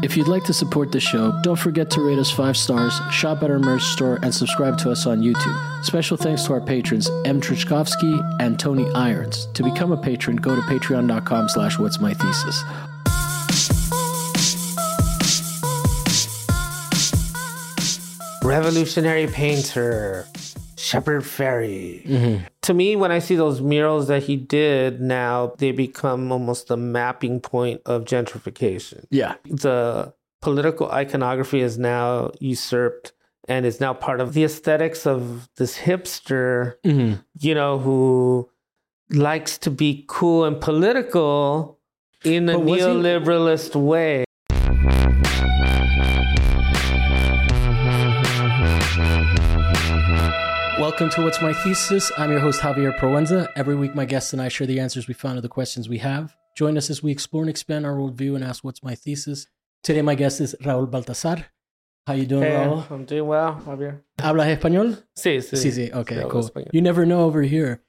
If you'd like to support the show, don't forget to rate us five stars, shop at our merch store, and subscribe to us on YouTube. Special thanks to our patrons M. Trichkovsky and Tony Irons. To become a patron, go to patreon.com slash what's my thesis. Revolutionary painter, Shepard Fairey. Mm-hmm. To me, when I see those murals that he did now, they become almost the mapping point of gentrification. Yeah. The political iconography is now usurped and is now part of the aesthetics of this hipster, mm-hmm. you know, who likes to be cool and political in a was he- neoliberalist way. Welcome to What's My Thesis. I'm your host, Javier Proenza. Every week, my guests and I share the answers we found to the questions we have. Join us as we explore and expand our worldview and ask what's my thesis. Today, my guest is Raúl Baltazar. How you doing, Hey, Raúl? I'm doing well, Javier. ¿Hablas español? Sí, sí. Sí, sí. Okay, Sí, cool. español. You never know over here.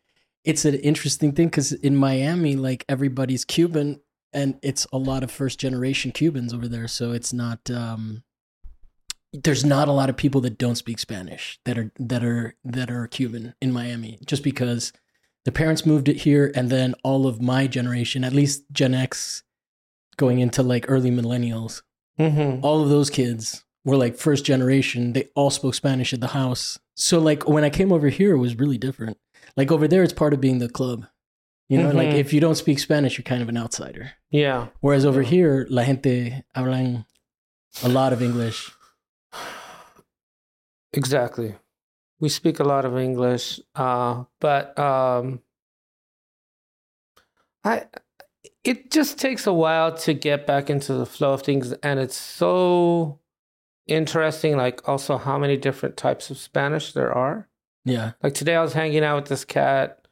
It's an interesting thing because in Miami, like everybody's Cuban, and it's a lot of first generation Cubans over there. So it's not. um there's not a lot of people that don't speak Spanish that are that are that are Cuban in Miami, just because the parents moved it here, and then all of my generation, at least Gen X, going into like early millennials, Mm-hmm. all of those kids were like first generation. They all spoke Spanish at the house. So like when I came over here, it was really different. Like over there, it's part of being the club. You know, like Mhm. if you don't speak Spanish, you're kind of an outsider. Yeah. Whereas over Yeah. here, la gente hablan a lot of English. Exactly. We speak a lot of English, uh, but um, I it just takes a while to get back into the flow of things, and it's so interesting. Like also how many different types of Spanish there are. Yeah, Like today, I was hanging out with this cat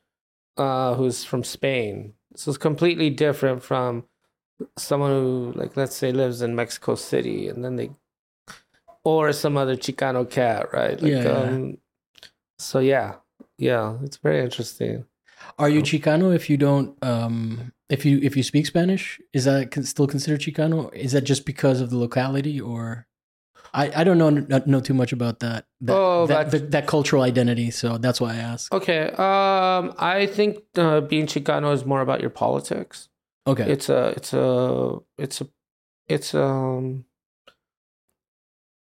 uh, who's from Spain. So it's completely different from someone who, like, let's say, lives in Mexico City, and then they, or some other Chicano cat, right? Like, Yeah, yeah. Um, so yeah, yeah, it's very interesting. are you Chicano if you don't? Um, if you if you speak Spanish, is that still considered Chicano? Is that just because of the locality, or I I don't know not know too much about that that Oh, that, that, that cultural identity. So that's why I ask. Okay, um, I think uh, being Chicano is more about your politics. Okay, it's a it's a it's a it's um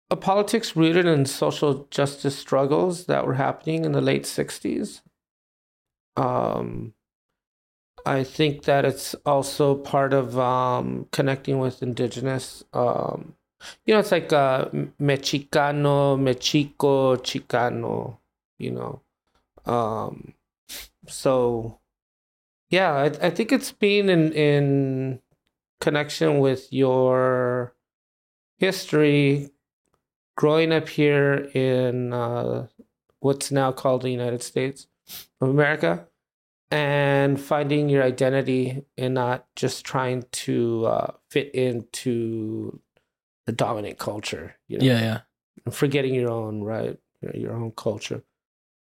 a politics rooted in social justice struggles that were happening in the late 60s um i think that it's also part of um connecting with indigenous um you know it's like uh mexicano mexico chicano you know. Um so yeah, I, I think it's been in in connection with your history, growing up here in uh, what's now called the United States of America, and finding your identity and not just trying to uh, fit into the dominant culture. You know? yeah, yeah. and forgetting your own right, your, your own culture.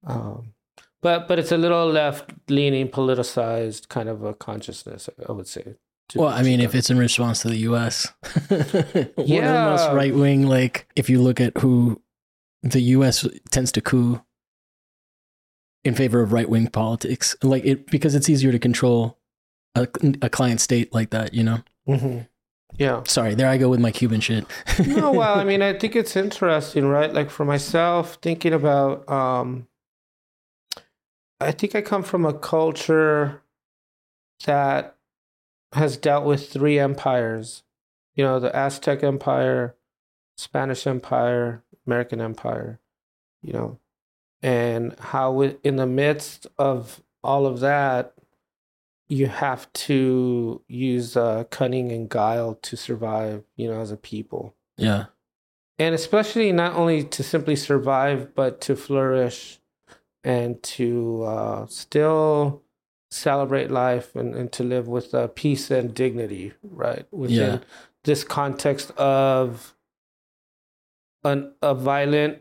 Um, but but it's a little left leaning, politicized kind of a consciousness. I would say. To Well, I mean, if it's in response to the U.S., one of the most right wing. Like, if you look at who the U.S. tends to coup in favor of right wing politics, like it because it's easier to control a, a client state like that. You know. Mhm. yeah. Sorry, there I go with my Cuban shit. no, well, I mean, I think it's interesting, right? Like for myself, thinking about, um, I think I come from a culture that has dealt with three empires. You know, the Aztec Empire, Spanish Empire, American Empire. You know, and how in the midst of all of that, you have to use uh, cunning and guile to survive. You know, as a people yeah, and especially not only to simply survive but to flourish and to uh, still celebrate life and, and to live with uh, peace and dignity right within Yeah. this context of an, a violent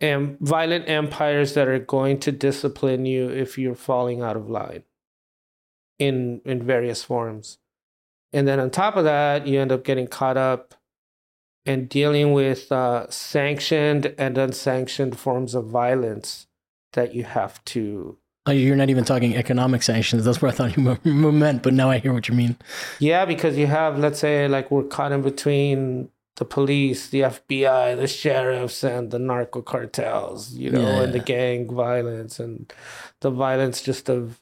and violent empires that are going to discipline you if you're falling out of line in in various forms and then on top of that you end up getting caught up and dealing with uh, sanctioned and unsanctioned forms of violence that you have to Oh, you're not even talking economic sanctions. That's what I thought you meant, but now I hear what you mean. Yeah, because you have, let's say, like we're caught in between the police, the FBI, the sheriffs, and the narco cartels, you know, Yeah. and the gang violence and the violence just of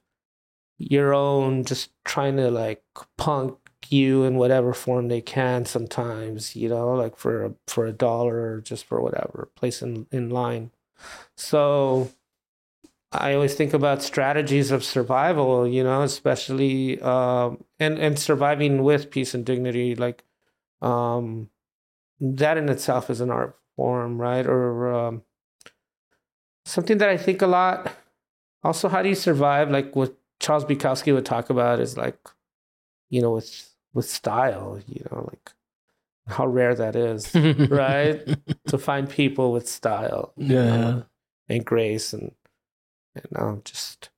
your own, just trying to like punk you in whatever form they can sometimes, you know, like for a, for a dollar or just for whatever place in, in line. So I always think about strategies of survival, you know, especially um, and and surviving with peace and dignity. Like um, that in itself is an art form, right? Or um, something that I think a lot. Also, how do you survive? Like what Charles Bukowski would talk about is like, you know, with with style. You know, like how rare that is, right? to find people with style, you Yeah. know, and grace and and um, just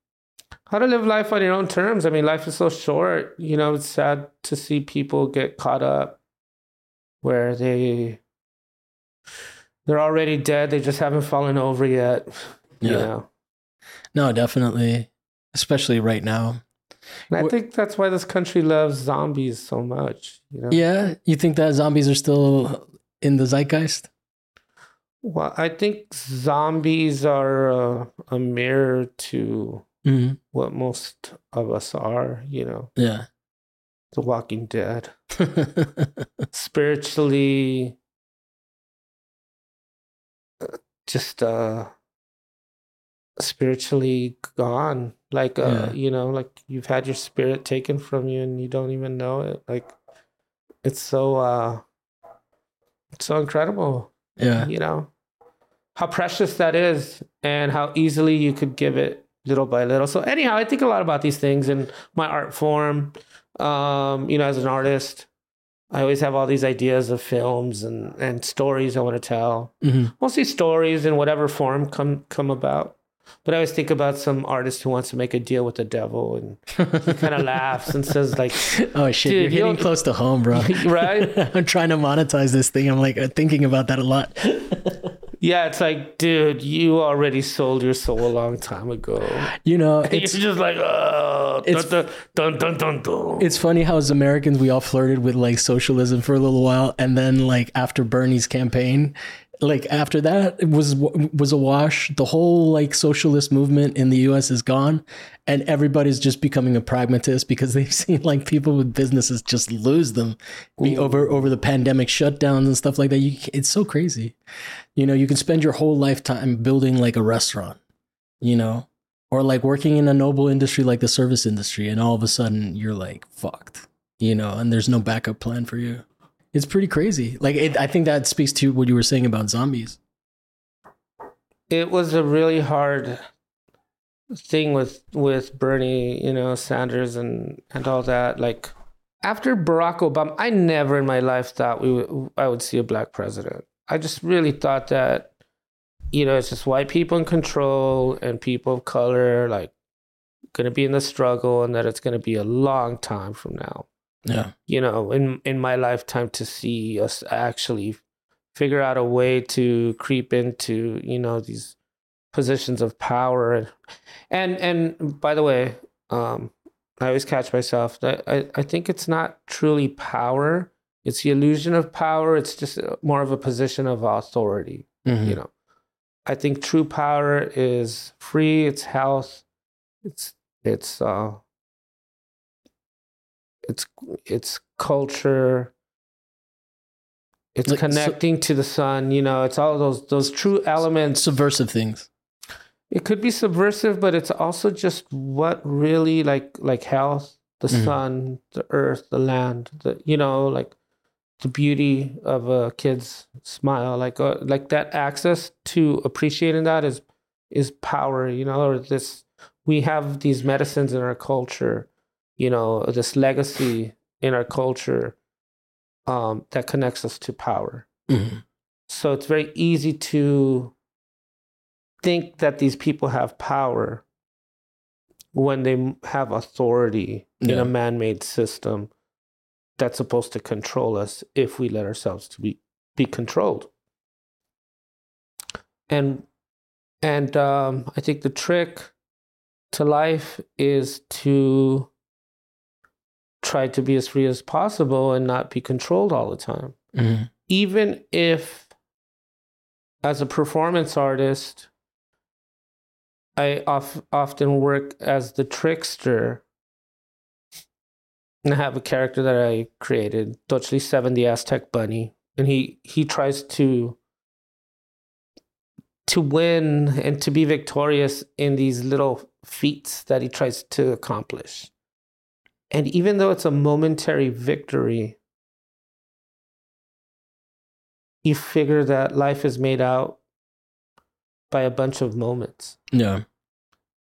how to live life on your own terms. I mean, life is so short. You know, it's sad to see people get caught up where they they're already dead. They just haven't fallen over yet. You Yeah. know, No, definitely. Especially right now. and I Wh- think that's why this country loves zombies so much. You know, Yeah. You think that zombies are still in the zeitgeist? Well, I think zombies are a, a mirror to hmm what most of us are. You know, Yeah. The Walking Dead. spiritually uh, just uh spiritually gone like uh Yeah. you know like you've had your spirit taken from you and you don't even know it like it's so uh it's so incredible yeah. you know how precious that is and how easily you could give it little by little so anyhow i think a lot about these things in my art form um you know as an artist i always have all these ideas of films and and stories i want to tell hmm mostly stories in whatever form come come about but i always think about some artist who wants to make a deal with the devil and he kind of laughs and says like oh shit, you're hitting you'll- close to home, bro. right I'm trying to monetize this thing. I'm like thinking about that a lot. Yeah it's like dude you already sold your soul a long time ago you know, it's just like, oh, it's- dun, dun, dun, dun, dun. it's funny how as Americans we all flirted with like socialism for a little while, and then like after Bernie's campaign, like after that it was was a wash. The whole like socialist movement in the U.S. is gone, and everybody's just becoming a pragmatist because they've seen like people with businesses just lose them be over over the pandemic shutdowns and stuff like that. You, it's so crazy. You know, you can spend your whole lifetime building like a restaurant. You know, or like working in a noble industry like the service industry and all of a sudden you're like fucked you know and there's no backup plan for you it's pretty crazy like it, i think that speaks to what you were saying about zombies it was a really hard thing with with Bernie, you know, Sanders and and all that. Like after Barack Obama, I never in my life thought we would, I would see a black president. I just really thought that you know, it's just white people in control and people of color like going to be in the struggle and that it's going to be a long time from now. Yeah you know, in in my lifetime to see us actually figure out a way to creep into, you know, these positions of power and and and by the way, um I always catch myself that I, I think it's not truly power. It's the illusion of power. It's just more of a position of authority Mhm. you know i think true power is free it's health it's it's uh it's it's culture. It's Like, so- connecting to the sun you know it's all those those true elements. subversive things. It could be subversive but it's also just what really like like health the Mhm. sun the earth the land the you know like the beauty of a kid's smile like uh, like that access to appreciating that is is power you know or this we have these medicines in our culture you know this legacy in our culture um that connects us to power Mhm. so it's very easy to think that these people have power when they have authority in a man-made system that's supposed to control us if we let ourselves to be be controlled. And and um, I think the trick to life is to try to be as free as possible and not be controlled all the time. Mhm. Even if, as a performance artist, I of, often work as the trickster. And I have a character that I created, Tochtli Seven, the Aztec Bunny, and he he tries to to win and to be victorious in these little feats that he tries to accomplish. And even though it's a momentary victory, you figure that life is made out by a bunch of moments. Yeah.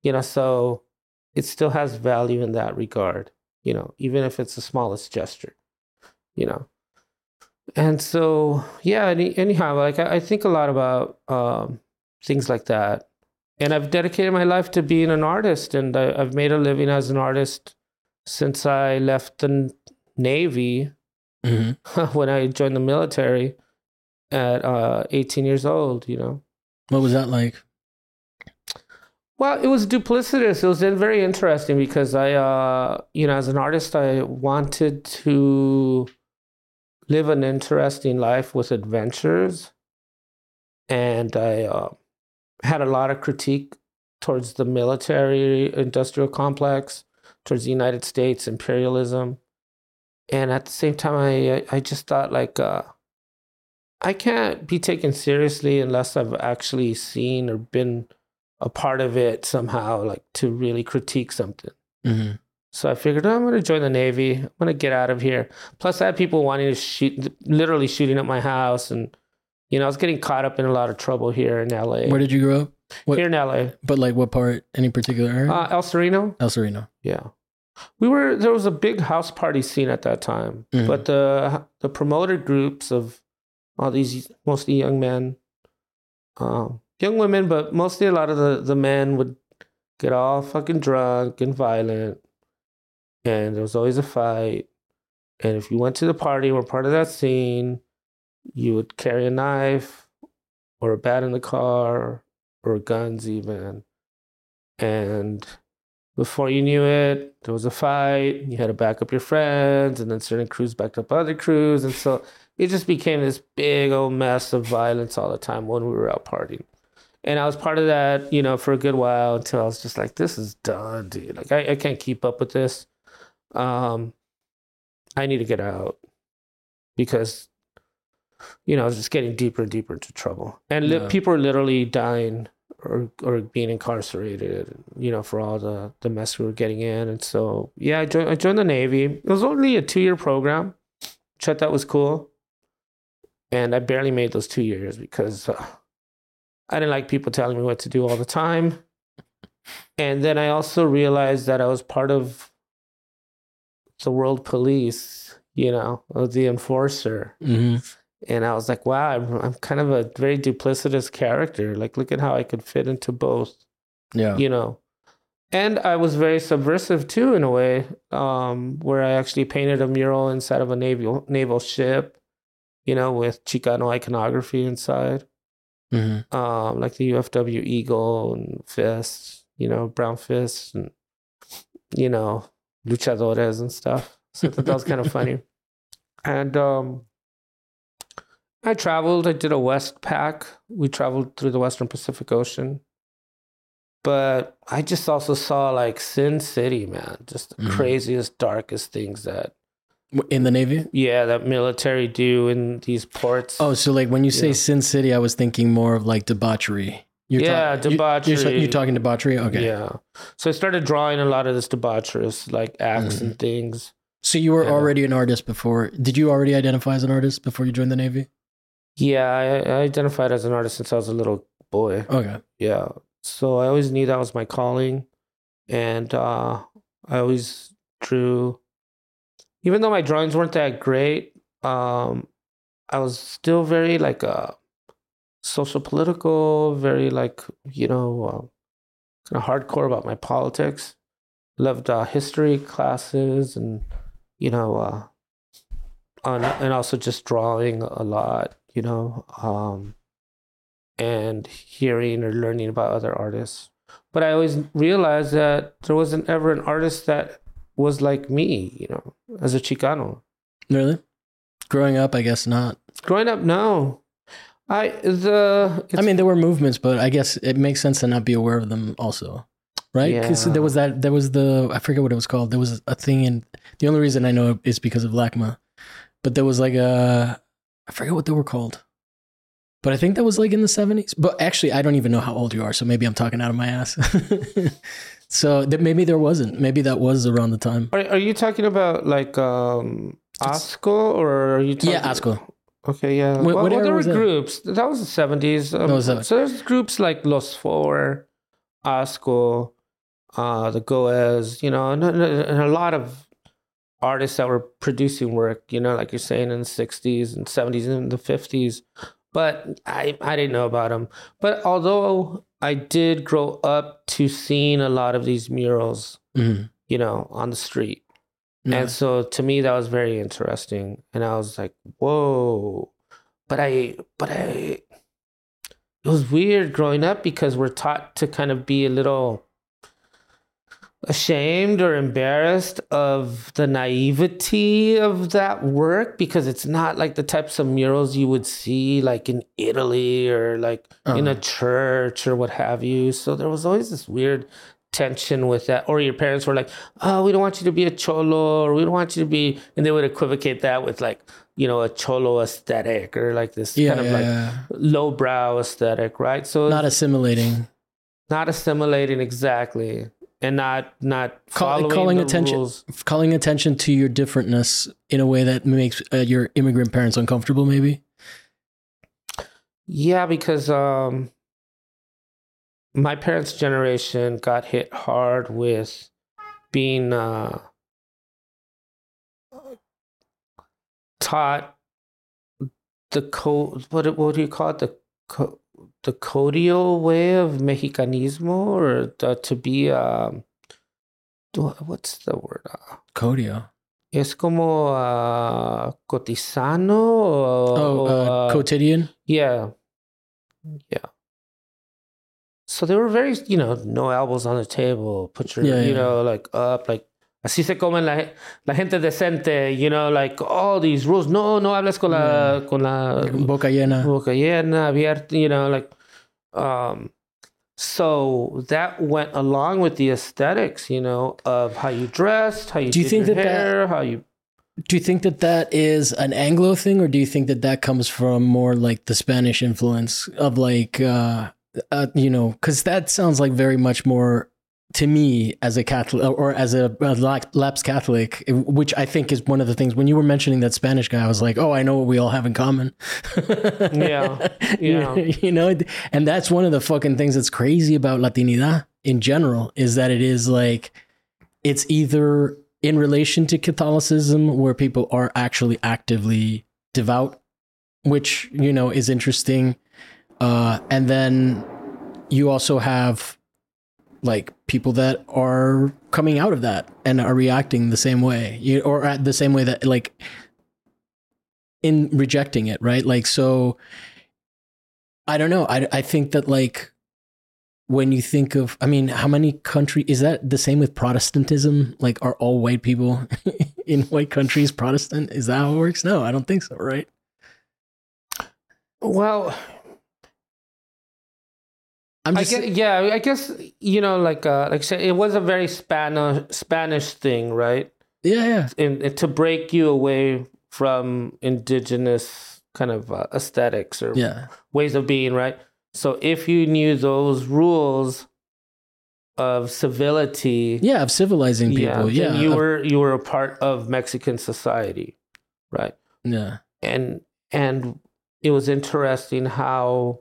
You know, so it still has value in that regard, you know, even if it's the smallest gesture, you know. And so, yeah, any, anyhow, like I, I think a lot about um, things like that. And I've dedicated my life to being an artist, and I, I've made a living as an artist since I left the Navy hmm when I joined the military at uh, 18 years old, you know. What was that like? Well, it was duplicitous. It was very interesting because I, uh, you know, as an artist, I wanted to live an interesting life with adventures, and I uh, had a lot of critique towards the military industrial complex, towards the United States imperialism, and at the same time, I I just thought like. Uh, I can't be taken seriously unless I've actually seen or been a part of it somehow, like to really critique something. hmm So I figured, oh, I'm going to join the Navy. I'm going to get out of here. Plus, I had people wanting to shoot, literally shooting up my house. And, you know, I was getting caught up in a lot of trouble here in LA. Where did you grow up? What- here in LA. But like what part? Any particular area? Uh, El Sereno. El Sereno. Yeah. We were, there was a big house party scene at that time. Mhm. But the, the promoter groups of all these mostly young men, um, young women, but mostly a lot of the, the men would get all fucking drunk and violent. And there was always a fight. And if you went to the party were part of that scene, you would carry a knife or a bat in the car or guns, even. And before you knew it, there was a fight. You had to back up your friends, and then certain crews backed up other crews. And so it just became this big old mess of violence all the time when we were out partying. And I was part of that, you know, for a good while until I was just like, this is done, dude. Like, I, I can't keep up with this. Um, I need to get out because, you know, I was just getting deeper and deeper into trouble. And li- Yeah. people are literally dying or, or being incarcerated, you know, for all the, the mess we were getting in. And so, yeah, I joined, I joined the Navy. It was only a two year program, which I thought was cool. And I barely made those two years because uh, I didn't like people telling me what to do all the time. And then I also realized that I was part of the world police, you know, of the enforcer. hmm And I was like, wow, I'm, I'm kind of a very duplicitous character. Like, look at how I could fit into both Yeah. you know? And i was very subversive too in a way um where i actually painted a mural inside of a naval naval ship you know with chicano iconography inside. Hmm um like the ufw eagle and fists you know brown fists and you know luchadores and stuff. So I thought that was kind of funny. And um i traveled i did a WestPac we traveled through the western pacific ocean but I just also saw like Sin City, man, just the Mhm. craziest, darkest things that In the Navy? yeah, that military do in these ports. Oh, so like when you say Yeah. Sin City, I was thinking more of like debauchery. You're Yeah, talk- you- You're, debauchery. you're talking debauchery? Okay. yeah. So I started drawing a lot of this debaucherous like acts Mhm. and things. So you were Yeah. already an artist before. Did you already identify as an artist before you joined the Navy? Yeah, I, I identified as an artist since I was a little boy. Okay. Yeah. So I always knew that was my calling. And uh, I always drew, even though my drawings weren't that great, um, I was still very like uh, social political, very like, you know, uh, kind of hardcore about my politics. Loved uh, history classes and, you know, uh, on, and also just drawing a lot. You know, um, and hearing or learning about other artists. But I always realized that there wasn't ever an artist that was like me, you know, as a Chicano. Really? Growing up, I guess not. Growing up, no. I the I mean, there were movements, but I guess it makes sense to not be aware of them also, right? Because Yeah. there was that, there was the, I forget what it was called. There was a thing in, the only reason I know is because of LACMA, but there was like a, I forget what they were called. But I think that was like in the 70s. But actually, I don't even know how old you are. So maybe I'm talking out of my ass. so that maybe there wasn't. Maybe that was around the time. Are, are you talking about like um Asco or are you talking Yeah, Asco. Okay, yeah. What- well, what well, there were that? groups. That was the seventies. Um, was so there's groups like Los Four, Asco, uh, the Goes, you know, and- and a lot of artists that were producing work. You know, like you're saying in the '60s and '70s and the '50s. But I I didn't know about them. But although I did grow up to seeing a lot of these murals, Mhm. you know, on the street. And so to me that was very interesting. And I was like, whoa. But I but I it was weird growing up because we're taught to kind of be a little ashamed or embarrassed of the naivety of that work because it's not like the types of murals you would see like in Italy or like in a Uh-huh. church or what have you. So there was always this weird tension with that. Or your parents were like, oh, we don't want you to be a cholo or we don't want you to be, and they would equivocate that with like, you know, a cholo aesthetic or like this yeah, kind of yeah, like lowbrow aesthetic, right? So not assimilating. not assimilating exactly and not not Call- following calling the attention- rules. calling attention to your differentness in a way that makes uh, your immigrant parents uncomfortable maybe Yeah, because um my parents' generation got hit hard with being uh taught the code what do- what do you call it the co- the codial way of mexicanismo or the, to be um do- what's the word uh, codio es como uh, cotizano o, oh uh, uh, quotidian yeah. Yeah. So they were very, you know, no elbows on the table, put your, Yeah, you yeah. know, like up, like, así se comen la, la gente decente, you know, like all these rules. No, no hables con la, con la boca llena boca llena, abierta, you know, like, um, so that went along with the aesthetics, you know, of how you dressed, how you Do you did think your that that- hair, how you do you think that that is an anglo thing or do you think that that comes from more like the spanish influence of like uh, uh you know because that sounds like very much more to me as a catholic or as a, a lapsed catholic which i think is one of the things when you were mentioning that spanish guy i was like oh i know what we all have in common Yeah, yeah. you know and that's one of the fucking things that's crazy about latinidad in general is that it is like it's either in relation to catholicism where people are actually actively devout which you know is interesting uh and then you also have like people that are coming out of that and are reacting the same way you, or at the same way that like in rejecting it right? Like so i don't know. I, I think that like when you think of i mean how many country is that the same with protestantism? Like are all white people in white countries protestant? Is that how it works? No i don't think so right? Well, i'm I guess, yeah, I guess you know, like uh, like I said, it was a very Spanish Spanish thing, right? yeah yeah And, and to break you away from indigenous kind of uh, aesthetics or yeah ways of being, right? So if you knew those rules of civility, yeah of civilizing people then yeah you of- were you were a part of Mexican society, right? yeah and and it was interesting how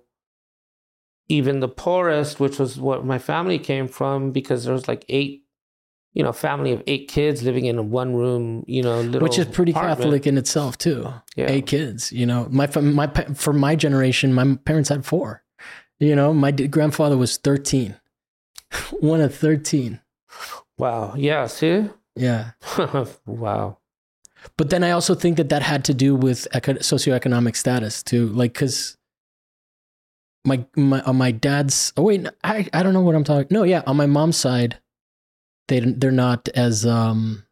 even the poorest which was what my family came from because there was like eight you know family of eight kids living in a one room you know little which is pretty apartment. catholic in itself too. Yeah. Eight kids you know. My my for my generation my parents had four. You know my grandfather was 13 one of 13 wow. Yeah see? Yeah. Wow. But then I also think that that had to do with eco- socioeconomic status too, like because my my on my dad's oh wait I I don't know what I'm talking no yeah on my mom's side they they're not as um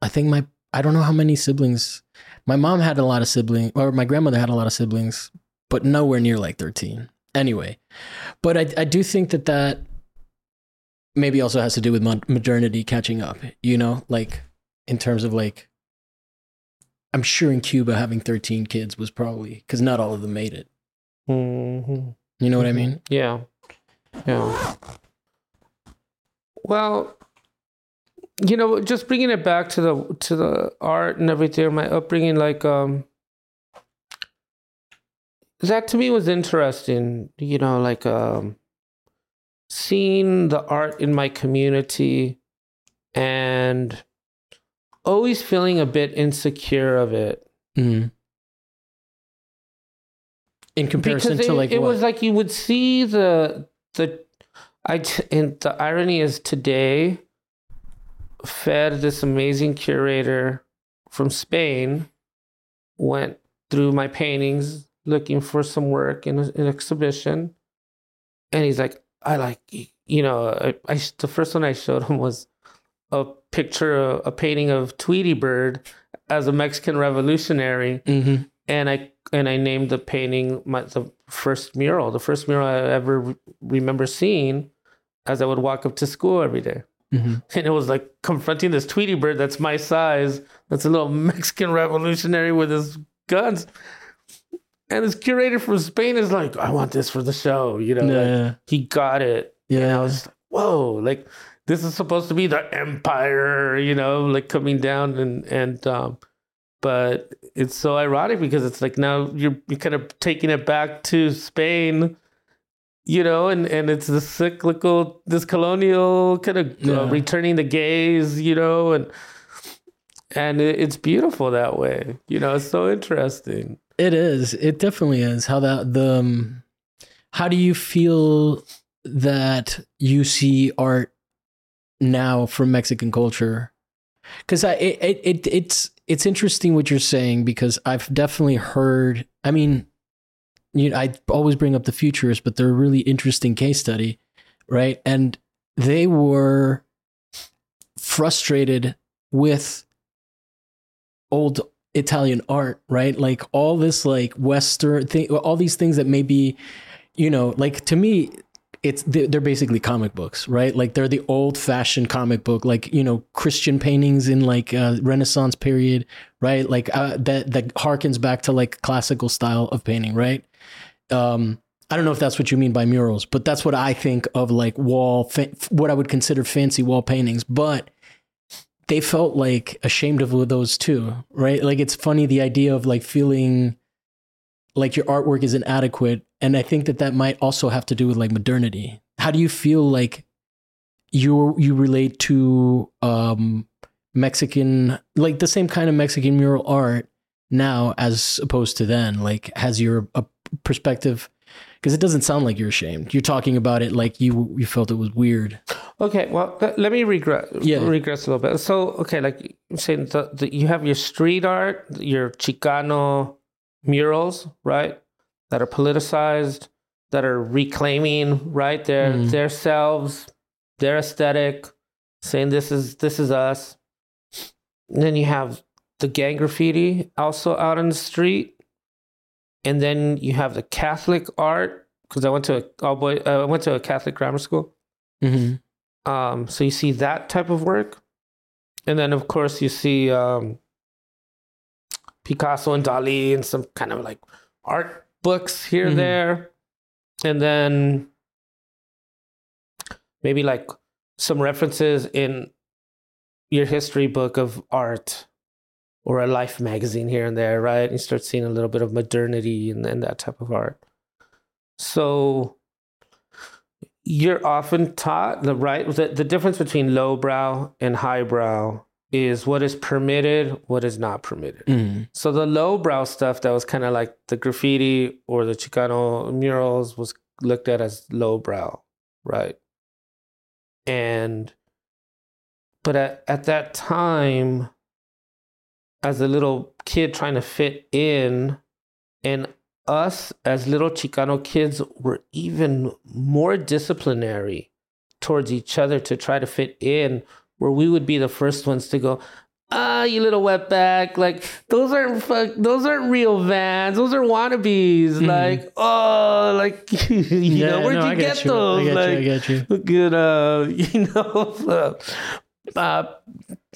I think my I don't know how many siblings my mom had a lot of siblings or my grandmother had a lot of siblings but nowhere near like 13 anyway but I I do think that that maybe also has to do with modernity catching up you know like in terms of like I'm sure in Cuba having 13 kids was probably because not all of them made it. Mm-hmm. You know what I mean? Yeah. Yeah. Well, you know, just bringing it back to the to the art and everything, my upbringing, like um, that to me was interesting. You know, like um, seeing the art in my community and always feeling a bit insecure of it. Mm. In comparison because to it, like it what? was like you would see the the I t- and the irony is today fed this amazing curator from Spain went through my paintings looking for some work in a- an exhibition and he's like I like you know I, I the first one I showed him was a picture a painting of Tweety Bird as a Mexican revolutionary Mhm. And I and I named the painting my the first mural, the first mural I ever re- remember seeing as I would walk up to school every day. Mhm. And it was like confronting this Tweety bird that's my size, that's a little Mexican revolutionary with his guns. And this curator from Spain is like, I want this for the show, you know. like, Yeah. he got it. And I Yeah. was like, whoa, like this is supposed to be the empire, you know, like coming down and and um but it's so ironic because it's like now you're you're kind of taking it back to Spain, you know, and and it's the cyclical, this colonial kind of Yeah. uh, returning the gaze, you know, and and it, it's beautiful that way, you know. It's so interesting. It is. It definitely is. How that the um, how do you feel that you see art now from Mexican culture? Because I it, it, it it's it's interesting what you're saying because I've definitely heard. I mean, you know, I always bring up the futurists, but they're a really interesting case study, right? And they were frustrated with old Italian art, right? Like all this like Western thing, all these things that maybe, you know, like to me, it's they're basically comic books, right? Like they're the old fashioned comic book, like you know Christian paintings in like uh, Renaissance period, right? Like uh, that that harkens back to like classical style of painting, right? Um, I don't know if that's what you mean by murals, but that's what I think of like wall, fa- what I would consider fancy wall paintings, but they felt like ashamed of those too, right? Like it's funny the idea of like feeling like your artwork is inadequate, and I think that that might also have to do with like modernity. How do you feel like you you relate to um Mexican like the same kind of Mexican mural art now as opposed to then? Like has your a perspective because it doesn't sound like you're ashamed. You're talking about it like you you felt it was weird. Okay, well, let, let me regress, Yeah. regress a little bit. So, okay, like I'm saying, the, the, you have your street art, your Chicano murals, right? That are politicized, that are reclaiming, right, their Mm. their selves, their aesthetic, saying this is this is us. And then you have the gang graffiti also out on the street, and then you have the Catholic art because I went to a all boy, uh, I went to a Catholic grammar school. Mm-hmm. Um, so you see that type of work, and then of course you see um, Picasso and Dali and some kind of like art books here Mhm. and there, and then maybe like some references in your history book of art or a life magazine here and there, right? You start seeing a little bit of modernity and, and that type of art. So you're often taught the right the, the difference between lowbrow and highbrow is what is permitted, what is not permitted. Mm. So the lowbrow stuff that was kind of like the graffiti or the Chicano murals was looked at as lowbrow, right? And but at, at that time, as a little kid trying to fit in, and us as little Chicano kids were even more disciplinary towards each other to try to fit in, where we would be the first ones to go, ah, you little wetback, like those aren't fuck, those aren't real vans, those are wannabes. Mhm. Like, oh, like you know, where'd no, you I get you. those? I get like, you. I get you. Look at uh, you know, uh, uh,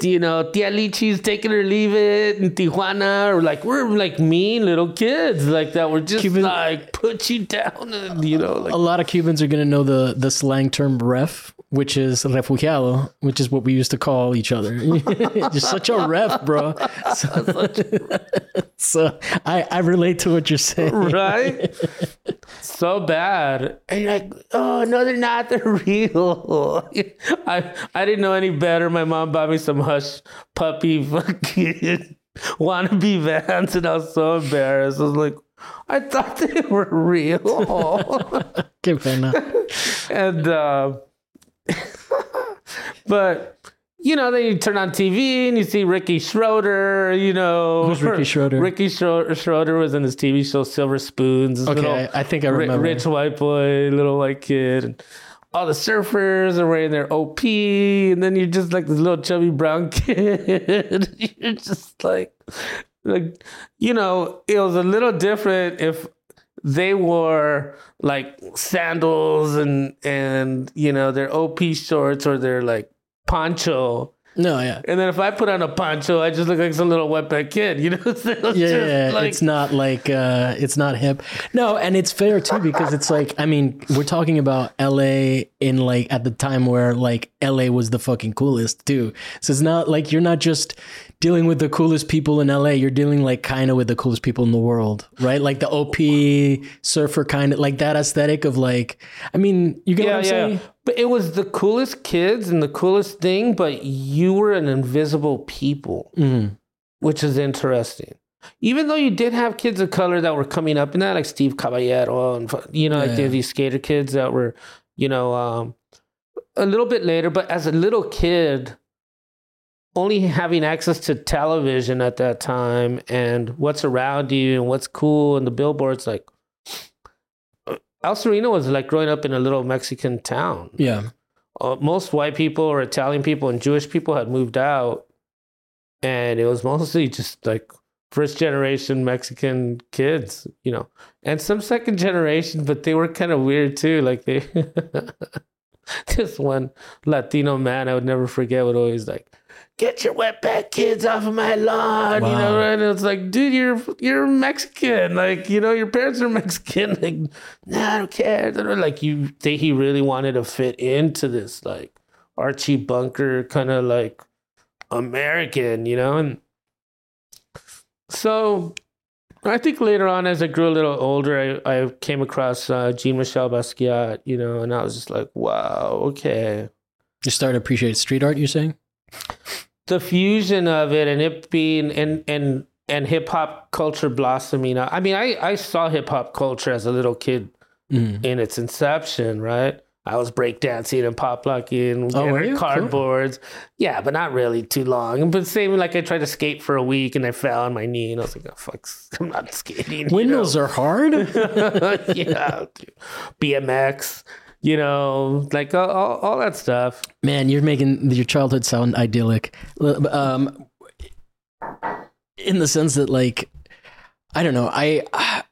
you know, Tia Lichi's taking or leave it in Tijuana, or like we're like mean little kids like that. We're just Cuban- like put you down, and you know, like a lot of Cubans are to know the the slang term ref, which is refugiado, which is what we used to call each other. You're such a ref, bro. So, so I, I relate to what you're saying. right? so bad. And you're like, oh no, they're not. They're real. I I didn't know any better. My mom bought me some hush puppy fucking wannabe vans, and I was so embarrassed. I was like, I thought they were real. Qué pena. and uh, but you know, then you turn on TV and you see Ricky Schroder. You know, Who's Ricky Schroder? Ricky Schro- Schroder was in his TV show Silver Spoons. Okay, little I, I think I remember. rich white boy, little white kid, and all the surfers are wearing their OP, and then you're just like this little chubby brown kid. you're just like, like you know, it was a little different if they wore like sandals and and you know their OP shorts or their like poncho. No, yeah. And then if I put on a poncho, I just look like some little wetback kid, you know? So it's Yeah, yeah. like- it's not like uh it's not hip. No, and it's fair too because it's like I mean, we're talking about LA in like at the time where like LA was the fucking coolest too. So it's not like you're not just dealing with the coolest people in LA, you're dealing like kind of with the coolest people in the world, right? Like the OP surfer kind of like that aesthetic of like I mean, you get what I'm saying? But it was the coolest kids and the coolest thing, but you were an invisible people, Mhm. which is interesting. Even though you did have kids of color that were coming up in that, like Steve Caballero and you know, like Yeah. these skater kids that were, you know, um, a little bit later. But as a little kid, only having access to television at that time and what's around you and what's cool and the billboards, like El Sereno was like growing up in a little Mexican town. Yeah. Uh, most white people or Italian people and Jewish people had moved out, and it was mostly just like first generation Mexican kids, you know, and some second generation, but they were kind of weird too. Like they, this one Latino man I would never forget would always like, "Get your wetback kids off of my lawn," you know, Wow. and it's like, dude, you're you're Mexican, like you know, your parents are Mexican, like, nah, I don't care. Like you think he really wanted to fit into this like Archie Bunker kind of like American, you know, and so I think later on, as I grew a little older, I, I came across uh, Jean Michel Basquiat, you know, and I was just like, wow, okay. You start to appreciate street art, you're saying? The fusion of it and it being and and and hip hop culture blossoming. I mean, I I saw hip hop culture as a little kid Mhm. in its inception, right? I was breakdancing and pop locking, Oh, and you? Cool. cardboards. Yeah, but not really too long. But same like I tried to skate for a week and I fell on my knee and I was like, oh fuck, I'm not skating. you Windows know? are hard. yeah, BMX, you know, like all, all, all that stuff. Man, you're making your childhood sound idyllic. Um, in the sense that, like, I don't know. I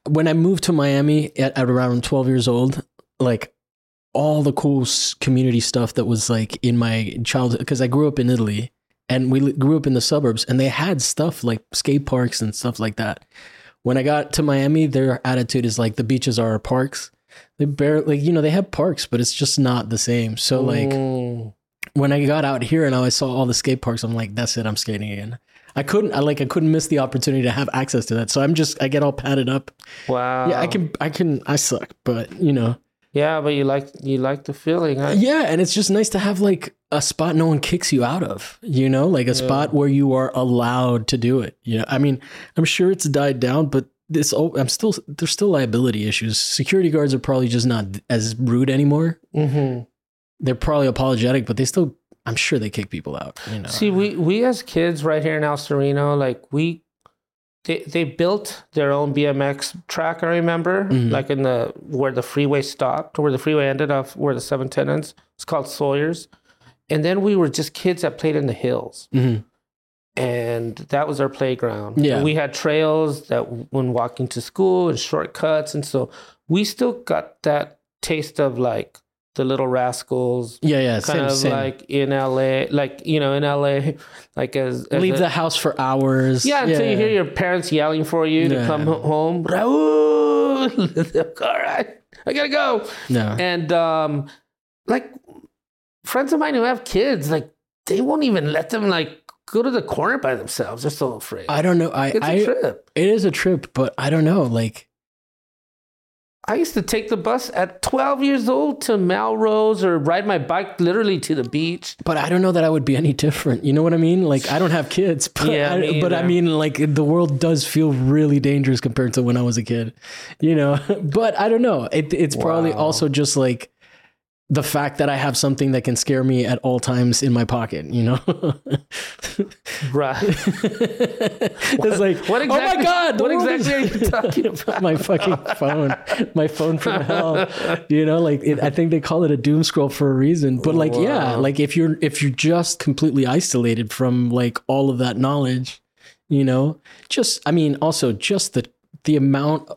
when I moved to Miami at, at around 12 years old, like all the cool community stuff that was like in my childhood, because I grew up in Italy and we grew up in the suburbs, and they had stuff like skate parks and stuff like that. When I got to Miami, their attitude is like the beaches are our parks. They barely, like, you know, they have parks, but it's just not the same. So, like, Mm. when I got out here and I saw all the skate parks, I'm like, that's it, I'm skating again. I couldn't, I like, I couldn't miss the opportunity to have access to that. So I'm just, I get all padded up. wow. Yeah, I can, I can, I suck, but you know, Yeah, but you like you like the feeling. Huh? yeah, and it's just nice to have like a spot no one kicks you out of. You know, like a spot where you are allowed to do it. You know, I mean, I'm sure it's died down, but this, I'm still, there's still liability issues. Security guards are probably just not as rude anymore. Mm-hmm. They're probably apologetic, but they still I'm sure they kick people out. You know. See, we we as kids right here in El Sereno, like we they they built their own BMX track. I remember, Mhm. like in the where the freeway stopped, where the freeway ended off, where the seven tenants. It's called Sawyer's, and then we were just kids that played in the hills, Mhm. And that was our playground. Yeah. we had trails that when walking to school and shortcuts, and so we still got that taste of like the Little Rascals. Yeah, yeah. Kind Same, of same. like in LA, like you know, in LA, like as, as Leave a- the house for hours. yeah, until you hear your parents yelling for you to come home. Raúl, all right, I gotta go. No. And um, like friends of mine who have kids, like they won't even let them like go to the corner by themselves. They're so afraid. I don't know. I, it's a I trip. it is a trip, but I don't know. Like I used to take the bus at 12 years old to Melrose or ride my bike literally to the beach. but I don't know that I would be any different. You know what I mean? Like I don't have kids, but Yeah, I, but I mean like the world does feel really dangerous compared to when I was a kid. You know, but I don't know. It, it's probably also just like the fact that I have something that can scare me at all times in my pocket, you know? Right. it's like, What exactly, oh my God, what exactly are you talking about? my fucking phone, my phone from hell. You know, like it, I think they call it a doom scroll for a reason. But like, yeah, like if you're if you're just completely isolated from like all of that knowledge, you know, just I mean, also just the the amount.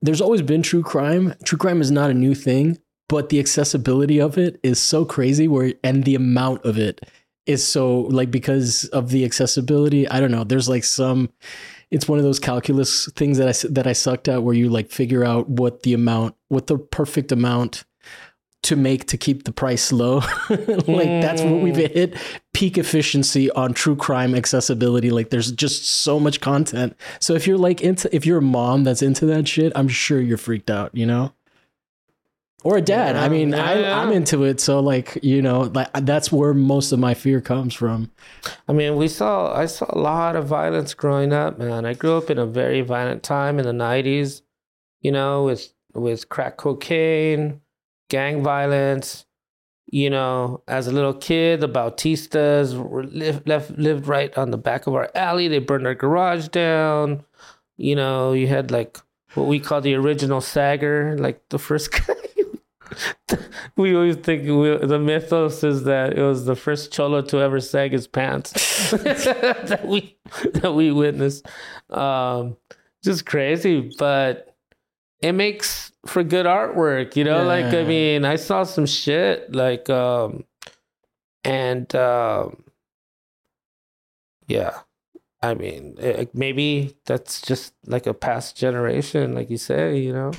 There's always been true crime. True crime is not a new thing, but the accessibility of it is so crazy. Where and the amount of it is so like because of the accessibility. I don't know. There's like some it's one of those calculus things that I that I sucked at where you like figure out what the amount, what the perfect amount to make to keep the price low. like that's what we've mm. hit peak efficiency on true crime accessibility. Like there's just so much content. So if you're like into if you're a mom that's into that shit, I'm sure you're freaked out, you know? Or a dad. Yeah, I mean, yeah, I, yeah. I'm into it. So like, you know, like that's where most of my fear comes from. I mean, we saw I saw a lot of violence growing up, man. I grew up in a very violent time in the '90s, you know, with with crack cocaine, gang violence. You know, as a little kid, the Bautistas lived, left, lived right on the back of our alley. They burned our garage down. You know, you had like what we call the original sagger, like the first guy. we always think we, the mythos is that it was the first cholo to ever sag his pants that we that we witnessed. Um, just crazy, but it makes for good artwork, you know. Like I mean, I saw some shit like, um, and um, yeah. I mean, eh, maybe that's just like a past generation, like you say, you know.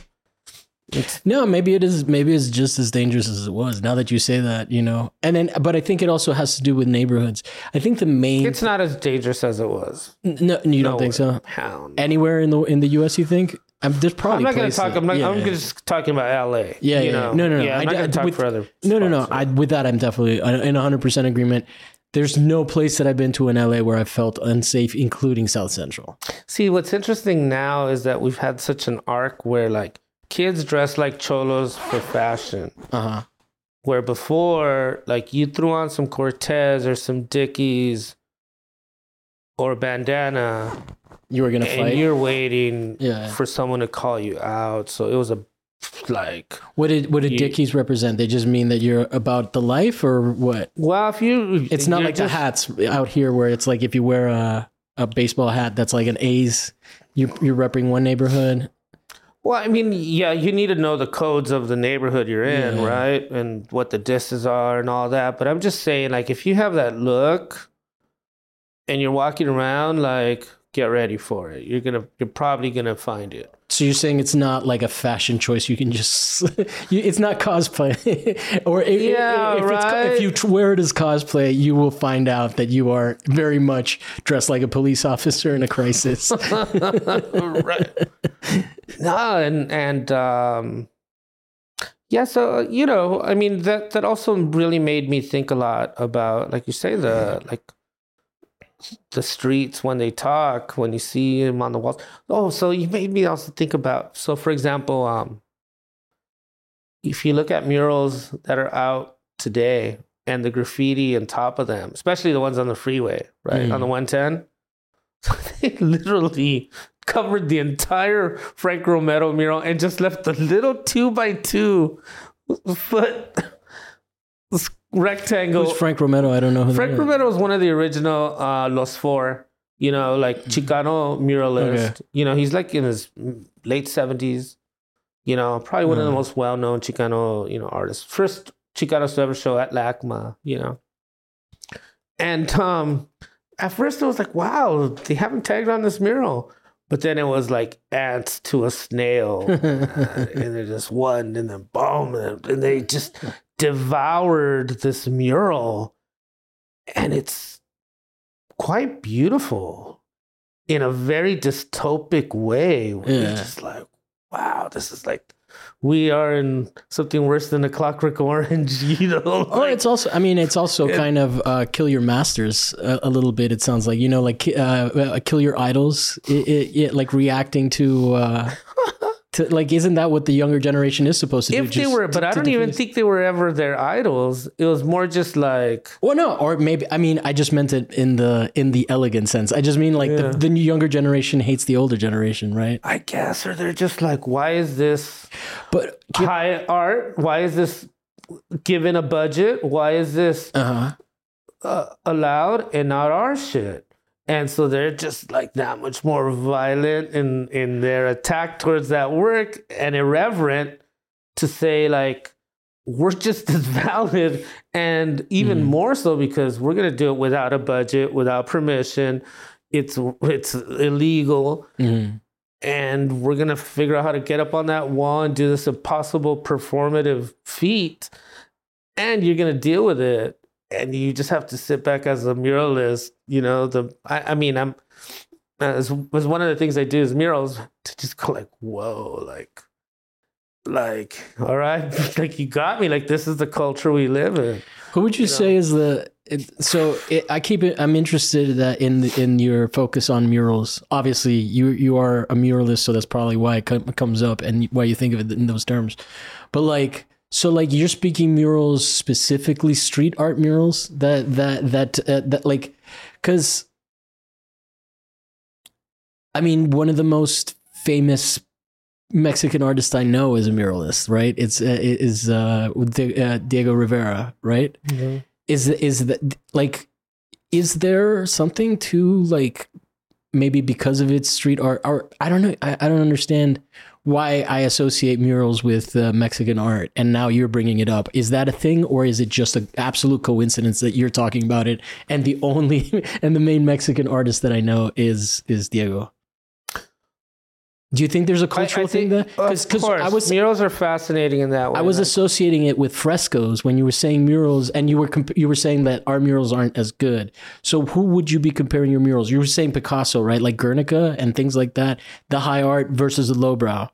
It's No, maybe it is. Maybe it's just as dangerous as it was. Now that you say that, you know, and then, but I think it also has to do with neighborhoods. I think the main. it's not as dangerous as it was. no, you don't think so? Pound. Anywhere in the in the U.S. You think? Um, there's probably. I'm not going to places- talk. I'm, not, yeah, I'm yeah. just talking about L.A. Yeah, you yeah. know. No, no, no. Yeah, I'm I- not I- going to talk with- for other. No, no, no. spots. I, with that, I'm definitely uh, in 100 percent agreement. There's no place that I've been to in LA where I felt unsafe, including South Central. See, what's interesting now is that we've had such an arc where like kids dress like cholos for fashion. Uh huh. Where before, like you threw on some Cortez or some Dickies or a bandana, You were gonna and fight. you're waiting Yeah. for someone to call you out. So it was a like, What did what did You- Dickies represent? They just mean that you're about the life, or what? well, if you, It's not like just- the hats out here where it's like if you wear a a baseball hat that's like an A's, you you're repping one neighborhood. Well, I mean, yeah, you need to know the codes of the neighborhood you're in, Yeah. right? And what the disses are and all that. But I'm just saying, like, if you have that look and you're walking around, like, get ready for it. You're gonna, you're probably gonna find it. So you're saying it's not like a fashion choice. You can just, you, it's not cosplay, or if, Yeah, if, it's, right. if you wear it as cosplay, you will find out that you are very much dressed like a police officer in a crisis. right. No, and and um, yeah. So you know, I mean, that that also really made me think a lot about, like you say, the like the streets when they talk, when you see them on the walls. Oh, so you made me also think about. So, for example, um, if you look at murals that are out today, and the graffiti on top of them, especially the ones on the freeway, right Mm. on the 110. they literally covered the entire Frank Romero mural and just left the little two by two foot rectangle. Who's Frank Romero? I don't know who Frank that is. Romero was one of the original uh, Los Four, you know, like Chicano muralist. Okay. You know, he's like in his late 70s, you know, probably one of the Uh. most well known Chicano, you know, artists. First Chicanos to ever show at LACMA, you know. And um, at first I was like, wow, they haven't tagged on this mural. But then it was like ants to a snail. and they just one, and then boom, and and they just devoured this mural. And it's quite beautiful in a very dystopic way. Where Yeah. You're just like, wow, this is like, we are in something worse than a clockwork orange, you know? Or it's also, I mean, it's also kind of uh, kill your masters a, a little bit. It sounds like you know, like uh, uh, kill your idols. It, it, it, like reacting to, uh, to like, isn't that what the younger generation is supposed to do? if they were, to- but I don't even think they were ever their idols. It was more just like, Well, no, or maybe I mean I just meant it in the in the elegant sense. I just mean like Yeah. the, the younger generation hates the older generation, right? I guess, or they're just like, why is this But high art? Why is this given a budget? Why is this uh huh. uh, allowed and not our shit? And so they're just like that much more violent in in their attack towards that work and irreverent to say like we're just as valid. And even Mhm. more so because we're gonna do it without a budget, without permission. It's it's illegal. Hmm and we're gonna figure out how to get up on that wall and do this impossible performative feat. And you're gonna deal with it and you just have to sit back as a muralist you know the i, I mean i'm uh, as was one of the things i do is murals to just go like whoa like like all right like you got me like this is the culture we live in Who would you, You say is the it, so? It, I keep it. I'm interested that in in your focus on murals. Obviously, you you are a muralist, so that's probably why it com- comes up and why you think of it in those terms. But like, so like you're speaking murals specifically, street art murals that that that uh, that like, because I mean, one of the most famous Mexican artists I know is a muralist, right? It's uh, is uh, uh, Diego Rivera, right? Is is that like is there something to like maybe because of its street art or I don't know I, I don't understand why I associate murals with uh, Mexican art and now you're bringing it up. Is that a thing or is it just an absolute coincidence that you're talking about it and the only and the main Mexican artist that I know is is Diego? Do you think there's a cultural thing there? of course I was murals are fascinating in that way I was like- associating it with frescoes when you were saying murals, and you were comp- you were saying that our murals aren't as good. So who would you be comparing your murals? You were saying Picasso, right? Like Guernica and things like that. The high art versus the lowbrow.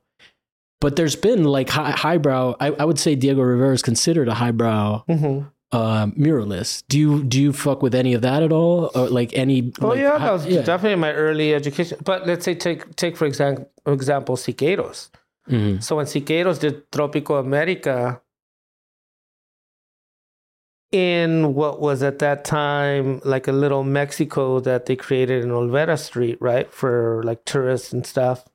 But there's been like high, highbrow. I, I would say Diego Rivera is considered a highbrow Mhm. Uh, muralist. Do you do you fuck with any of that at all, or like any? Oh like, yeah, that was definitely my early education. But let's say take take for example example Siqueiros. Mhm. So when Siqueiros did Tropico America in what was at that time like a little Mexico that they created in Olvera Street, right? For like tourists and stuff.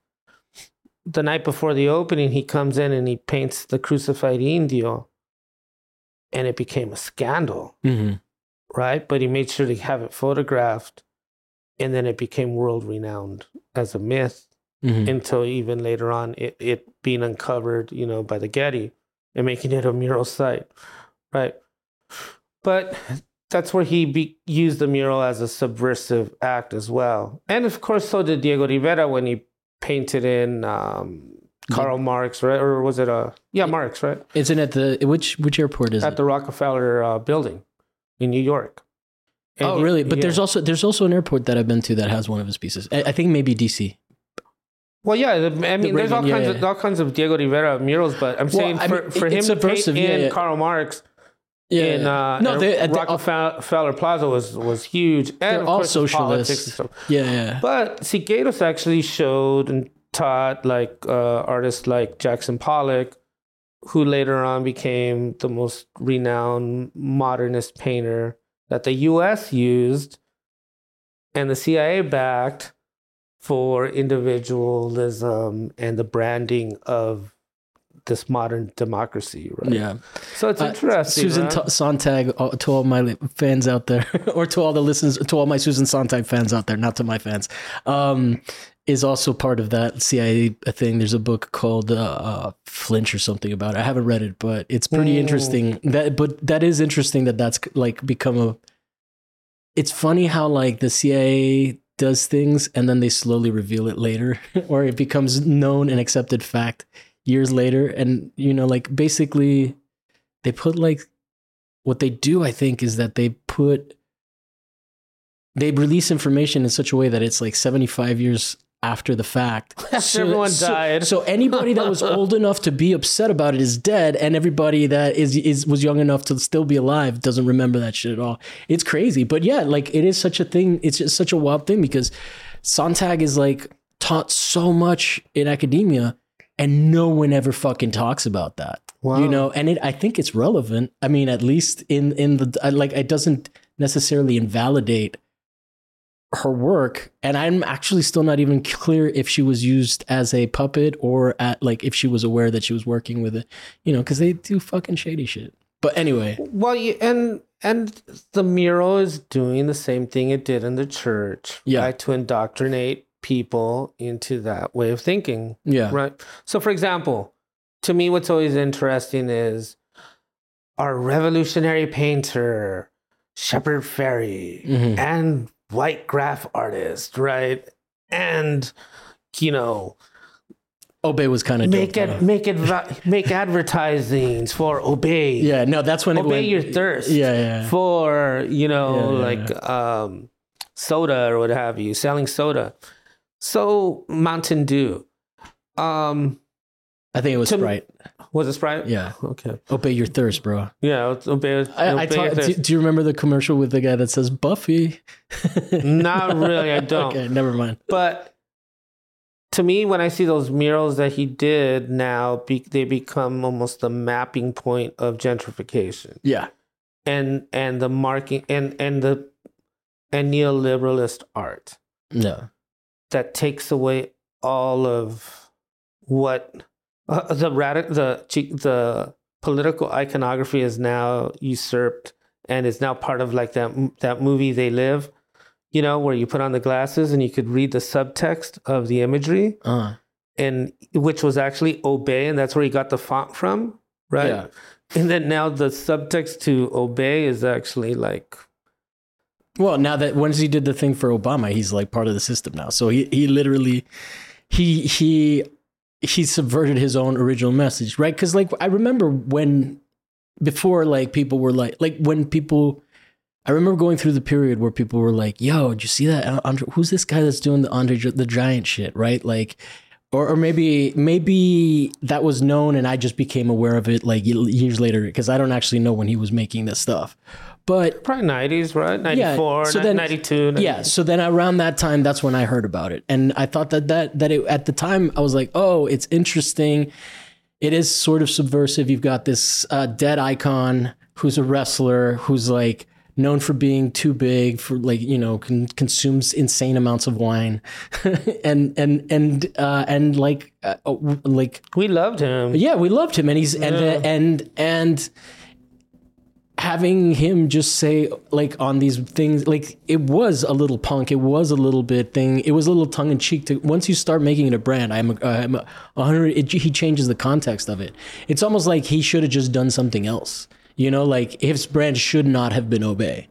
The night before the opening, he comes in and he paints the crucified Indio. And it became a scandal Mhm. right? But he made sure to have it photographed, and then it became world renowned as a myth Mhm. until even later on it, it being uncovered, you know, by the Getty and making it a mural site, right? But that's where he be, used the mural as a subversive act as well, and of course, so did Diego Rivera when he painted in um, Karl Marx, right? Or was it a yeah Marx, right? Isn't it the which which airport is it? At it? the Rockefeller uh, building in New York. And Oh, really? But yeah. there's also there's also an airport that I've been to that has one of his pieces. I, I think maybe DC. Well, yeah, the- I mean, there's all kinds yeah, of all kinds of Diego Rivera murals, but I'm Well, saying I for, mean, for it- him to paint in. Karl Marx Yeah. in uh, no, they, they Rockefeller Plaza was was huge, and They're of all course, there's politics and socialists. stuff. yeah, yeah. But Siqueiros actually showed and taught like uh, artists like Jackson Pollock who later on became the most renowned modernist painter that the US used and the CIA backed for individualism and the branding of this modern democracy, right? Yeah. So it's Uh, interesting. Susan right? T- Sontag, uh, to all my fans out there, or to all the listeners, to all my Susan Sontag fans out there, not to my fans, um, is also part of that CIA thing. There's a book called uh, uh, Flinch or something about it. I haven't read it, but it's pretty Mm. interesting. That, but that is interesting that that's like become a. It's funny how like the CIA does things and then they slowly reveal it later, or it becomes known and accepted fact years later, and you know, like basically they put like what they do i think is that they put they release information in such a way that it's like 75 years after the fact After everyone so, died. so anybody that was old enough to be upset about it is dead and everybody that is is was young enough to still be alive doesn't remember that shit at all it's crazy but yeah like it is such a thing it's just such a wild thing because sontag is like taught so much in academia and no one ever fucking talks about that Wow. you know and it i think it's relevant i mean at least in in the like it doesn't necessarily invalidate her work and i'm actually still not even clear if she was used as a puppet or at like if she was aware that she was working with it you know because they do fucking shady shit but anyway Well, you, and and the mural is doing the same thing it did in the church, Yeah. right? To indoctrinate people into that way of thinking, yeah right? So, for example, to me, what's always interesting is our revolutionary painter, Shepard Fairey, Mhm. and white graph artist, right? And you know, obey was kind of make it, make it, make advertisings for Obey. yeah no that's when it obey went your thirst yeah yeah for you know Yeah, yeah, like um soda or what have you selling soda. So mountain dew. Um i think it was to- sprite was it sprite? Yeah. Okay. Obey your thirst bro. Yeah it's obey, I, I obey talk, do, thirst. do you remember the commercial with the guy that says Buffy? not really i don't. Okay, never mind. but to me when i see those murals that he did now be, they become almost the mapping point of gentrification. Yeah, and and the marking and and the and neoliberalist art. No, that takes away all of what uh, the radic- the the political iconography is now usurped and is now part of like that that movie they live you know where you put on the glasses and you could read the subtext of the imagery uh, and which was actually obey and that's where he got the font from right Yeah. and then now the subtext to obey is actually like Well, now that once he did the thing for Obama, he's like part of the system now. So he he literally he he he subverted his own original message, right? Because like I remember when before like people were like like when people. I remember going through the period where people were like, "Yo, did you see that? Uh, Andre, who's this guy that's doing the Andre the Giant shit?" Right? Like, or or maybe maybe that was known and I just became aware of it like years later because I don't actually know when he was making this stuff. But probably 90s right 94 Yeah, so then- 92 yeah, so then around that time, that's when I heard about it, and I thought that that that it, at the time I was like, oh, it's interesting. It is sort of subversive. You've got this uh, dead icon who's a wrestler who's like known for being too big for like you know con- consumes insane amounts of wine, and and and uh, and like uh, uh, like we loved him yeah, we loved him, and he's and Yeah. and and having him just say like on these things, like it was a little punk, it was a little bit thing, it was a little tongue in cheek. To once you start making it a brand, I'm a, I'm a a hundred. It, he changes the context of it. It's almost like he should have just done something else. You know, like his brand should not have been Obey,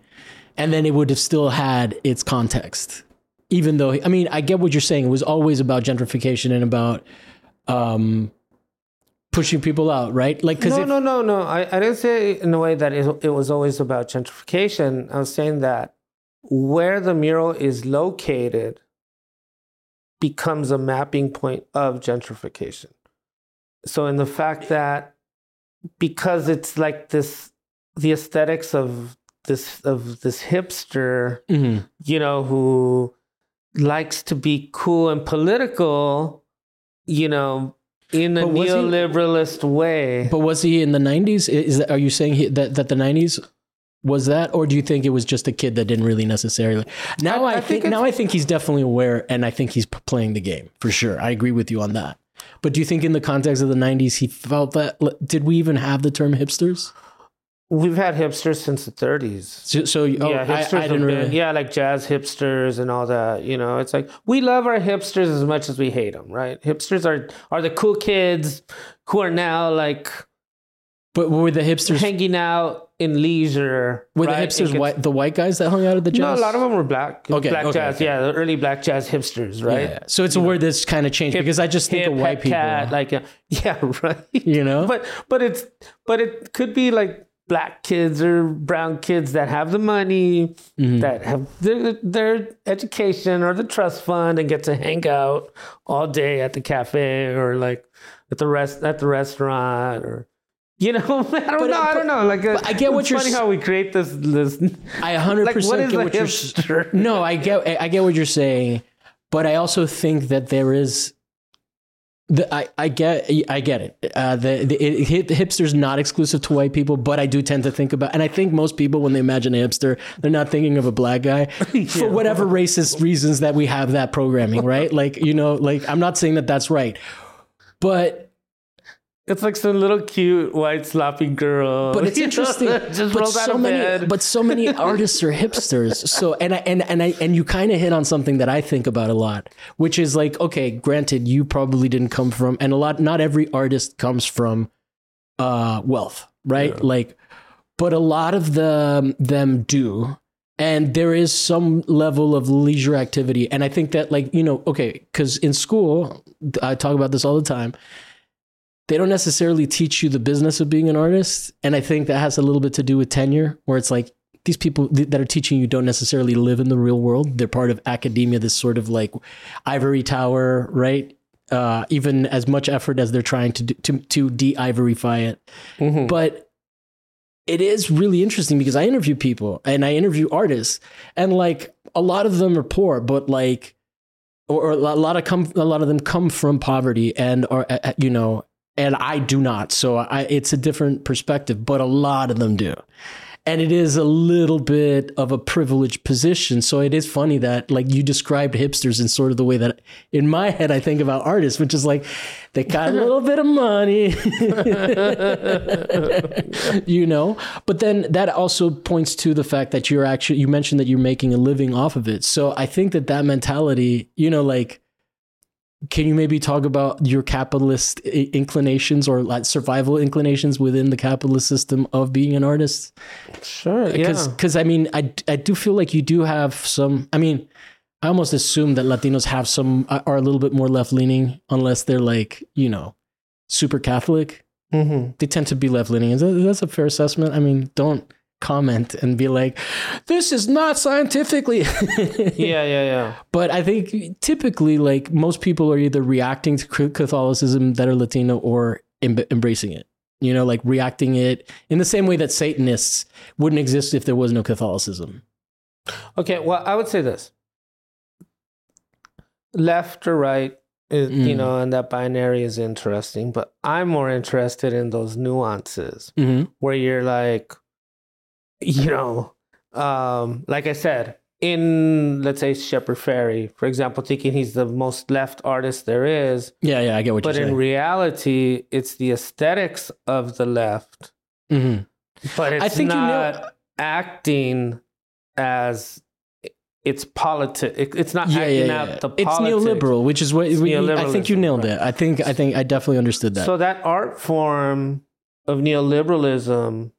and then it would have still had its context. Even though, I mean, I get what you're saying. It was always about gentrification and about um pushing people out, right? Like, because no, no, no, no. I, I didn't say in a way that it, it was always about gentrification. I was saying that where the mural is located becomes a mapping point of gentrification. So, in the fact that because it's like this, the aesthetics of this of this hipster, Mhm. you know, who likes to be cool and political, you know, in a was he- neoliberalist way. But was he in the '90s? Is that, are you saying he, that that the '90s was that, or do you think it was just a kid that didn't really necessarily? Now I- I, I think, think now I think he's definitely aware, and I think he's playing the game for sure. I agree with you on that. But do you think in the context of the '90s, he felt that? Did we even have the term hipsters? We've had hipsters since the 30s. So, so oh, yeah, I, hipsters I didn't been, really. yeah, like jazz hipsters and all that. You know, it's like we love our hipsters as much as we hate them, right? Hipsters are are the cool kids who are now like But were the hipsters? hanging out in leisure. Were the right? It hipsters gets- white? The white guys that hung out at the jazz? No, a lot of them were black. Okay, black okay, jazz. okay. Yeah, the early black jazz hipsters, right? Yeah. So it's a word that's kind of changed Hip- because I just think Hip, of white people. cat, like uh, yeah, right. you know, but but it's but it could be like black kids or brown kids that have the money Mhm. that have their, their education or the trust fund and get to hang out all day at the cafe or like at the rest at the restaurant or you know I don't But- know I don't know like uh, but I get what it's you're funny how we create this this I 100 like percent get a what you're. No, I get I get what you're saying, but I also think that there is. The, I, I get I get it. Uh, the the, it, hipster's not exclusive to white people, but I do tend to think about, and I think most people when they imagine a hipster, they're not thinking of a black guy for whatever racist reasons that we have that programming, right? Like you know, like I'm not saying that that's right, but it's like some little cute white sloppy girl but it's interesting. but so many, bed but so many artists are hipsters. So and I and and I and you kind of hit on something that I think about a lot, which is like, okay, granted, you probably didn't come from, and a lot, not every artist comes from, uh, wealth, right? Yeah. Like, but a lot of them them do. And there is some level of leisure activity. And I think that, like, you know, okay, because in school, I talk about this all the time they don't necessarily teach you the business of being an artist. And i think that has a little bit to do with tenure where it's like these people that are teaching you don't necessarily live in the real world. They're part of academia this sort of like ivory tower right? Uh, even as much effort as they're trying to do, to, to de-ivoryfy it. Mhm. but it is really interesting because I interview people and I interview artists, and like a lot of them are poor, but like, or, a lot of come, a lot of them come from poverty and are you know, and I do not. So I, it's a different perspective, but a lot of them do. And it is a little bit of a privileged position. So it is funny that like you described hipsters in sort of the way that in my head I think about artists, which is like they got a little bit of money. you know but then that also points to the fact that you're actually you mentioned that you're making a living off of it so i think that that mentality you know like can you maybe talk about your capitalist inclinations or like survival inclinations within the capitalist system of being an artist sure because yeah because i mean I, I do feel like you do have some i mean i almost assume that latinos have some are a little bit more left leaning unless they're like you know super catholic Mhm. they tend to be left leaning. Is that, that's a fair assessment? I mean, don't comment and be like, this is not scientifically. yeah yeah yeah But I think typically, like, most people are either reacting to Catholicism that are Latino or em- embracing it. You know, like reacting it in the same way that Satanists wouldn't exist if there was no Catholicism. Okay, well, I would say this: left or right, is, you Mm. know, and that binary is interesting. But I'm more interested in those nuances Mm-hmm. where you're like, you know, um, like I said, in let's say Shepard Fairey, for example, thinking he's the most left artist there is, Yeah, yeah, I get what but you're saying. But in reality, it's the aesthetics of the left, mm-hmm. but it's I think you not know- acting as it's politics. It's not Yeah, acting yeah, out yeah. the It's politics. neoliberal, which is what we, I think you nailed it. I think I think I definitely understood that. So that art form of neoliberalism,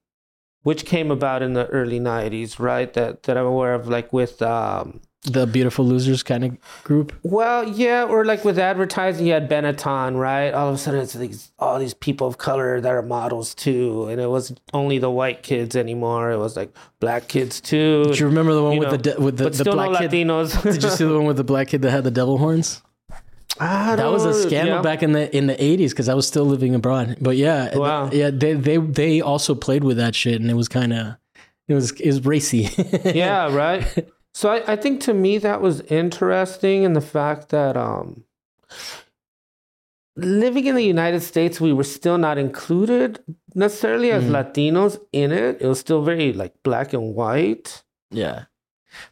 which came about in the early '90s, right? That that I'm aware of, like with um, the beautiful losers kind of group. Well, yeah, or like with advertising, you had Benetton, right? All of a sudden, it's these all these people of color that are models too, and it was only the white kids anymore. It was like black kids too, Do you remember the one you with know, the de- with the, the still no black kid? Latinos. Did you see the one with the black kid that had the devil horns? That was a scandal yeah. back in the in the eighties because I was still living abroad. But yeah, Wow. yeah, they they they also played with that shit, and it was kind of it was it was racy. yeah, right. So I, I think to me that was interesting in the fact that um living in the United States, we were still not included necessarily as Mhm. Latinos in it. It was still very like black and white. Yeah.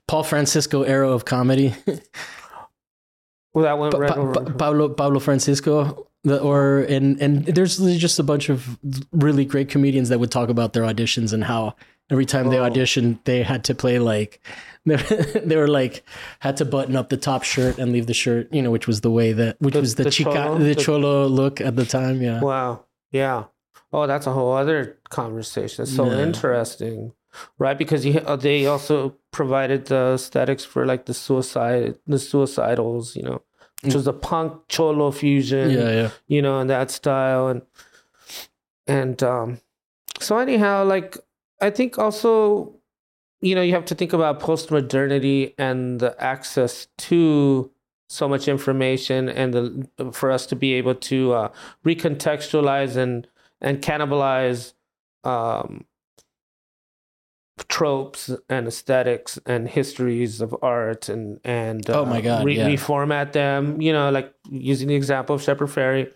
Paul Francisco era of comedy. Well, that went right Pa- over. Pa- Pablo Pablo Francisco the, or and and there's just a bunch of really great comedians that would talk about their auditions and how every time they Oh. auditioned they had to play like they were like had to button up the top shirt and leave the shirt you know which was the way that which The- was the, the chica cholo? the cholo look at the time yeah Wow. Yeah. Oh, that's a whole other conversation. It's so Yeah. interesting, right? Because you, uh, they also provided the aesthetics for like the suicide, the suicidals, you know, which was a punk cholo fusion, yeah yeah. you know, in that style, and and um, so anyhow, like I think also, you know, you have to think about post modernity and the access to so much information and the for us to be able to uh, recontextualize and and cannibalize um, tropes and aesthetics and histories of art and and Oh my God, yeah. reformat them you know like using the example of Shepard Fairey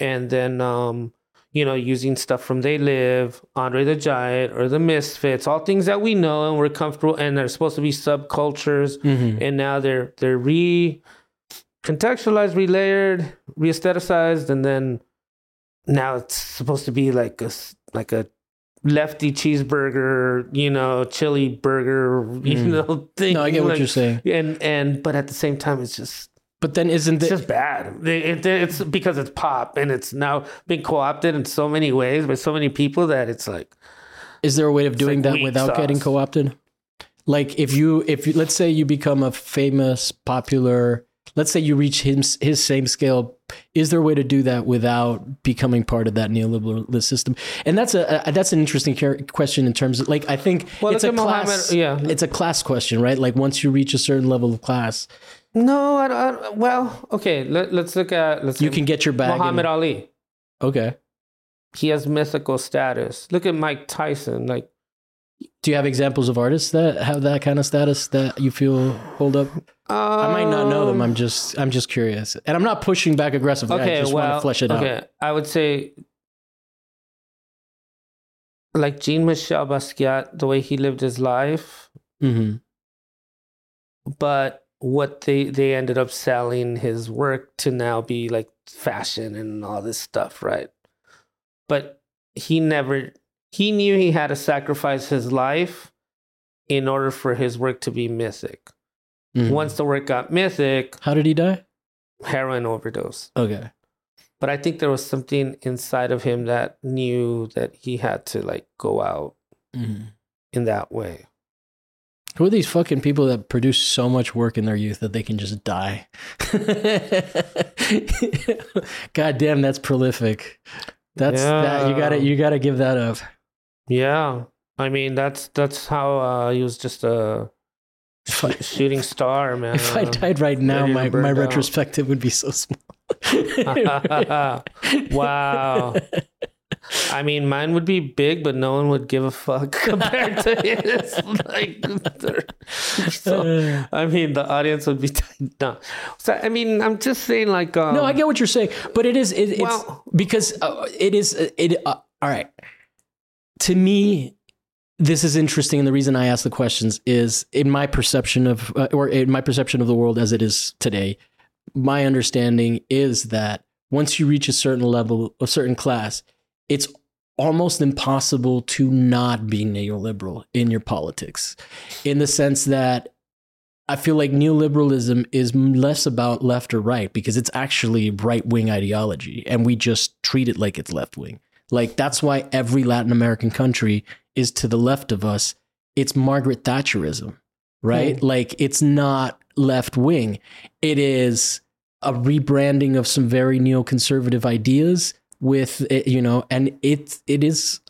and then um you know using stuff from They Live Andre the Giant or the Misfits all things that we know and we're comfortable and they're supposed to be subcultures Mhm. and now they're they're re contextualized, relayered, re-aestheticized, and then now it's supposed to be like a like a lefty cheeseburger, you know, chili burger, you Mm. know, thing. no i get what you're saying And and but at the same time, it's just but then isn't it's it just bad. It- it- it's because it's pop and it's now being co-opted in so many ways by so many people that it's like Is there a way of doing like that without getting sauce. co-opted? Like if you if you, let's say you become a famous popular let's say you reach his his same scale is there a way to do that without becoming part of that neoliberal system? And that's a, a that's an interesting question in terms of like I think well, it's a class. Yeah, it's a class question, right? Like once you reach a certain level of class, no, I don't, I well, okay. Let, let's look at let's you can get your bag. Muhammad and- Ali. okay. he has mythical status. Look at Mike Tyson. Like, Do you have examples of artists that have that kind of status that you feel hold up? I might not know them. I'm just I'm just curious, and I'm not pushing back aggressively. okay. I just well, want to flesh it okay. out. I would say, like Jean Michel Basquiat, the way he lived his life, hmm but what they they ended up selling his work to now be like fashion and all this stuff, right? But he never he knew he had to sacrifice his life in order for his work to be mythic. Mhm. Once the work got mythic, How did he die? heroin overdose. Okay. But I think there was something inside of him that knew that he had to like go out Mhm. in that way. Who are these fucking people that produce so much work in their youth that they can just die? God damn, that's prolific. That's that you gotta you gotta give that up. Yeah. I mean that's that's how uh, he was just a If I, shooting star, man. if I died right now, my, my down. retrospective would be so small. Wow. I mean, mine would be big, but no one would give a fuck compared to his. Like, so, I mean, the audience would be no. So, I mean, I'm just saying, like, um, no, I get what you're saying, but it is it, it's Well- because uh, it is it. Uh, all right, to me, this is interesting, and the reason I ask the questions is in my perception of uh, or in my perception of the world as it is today. My understanding is that once you reach a certain level, a certain class, it's almost impossible to not be neoliberal in your politics, in the sense that I feel like neoliberalism is less about left or right because it's actually right wing ideology, and we just treat it like it's left wing. Like that's why every Latin American country is to the left of us. It's Margaret Thatcherism, right? Like it's not left wing. It is a rebranding of some very neoconservative ideas with eh, you know, and it it is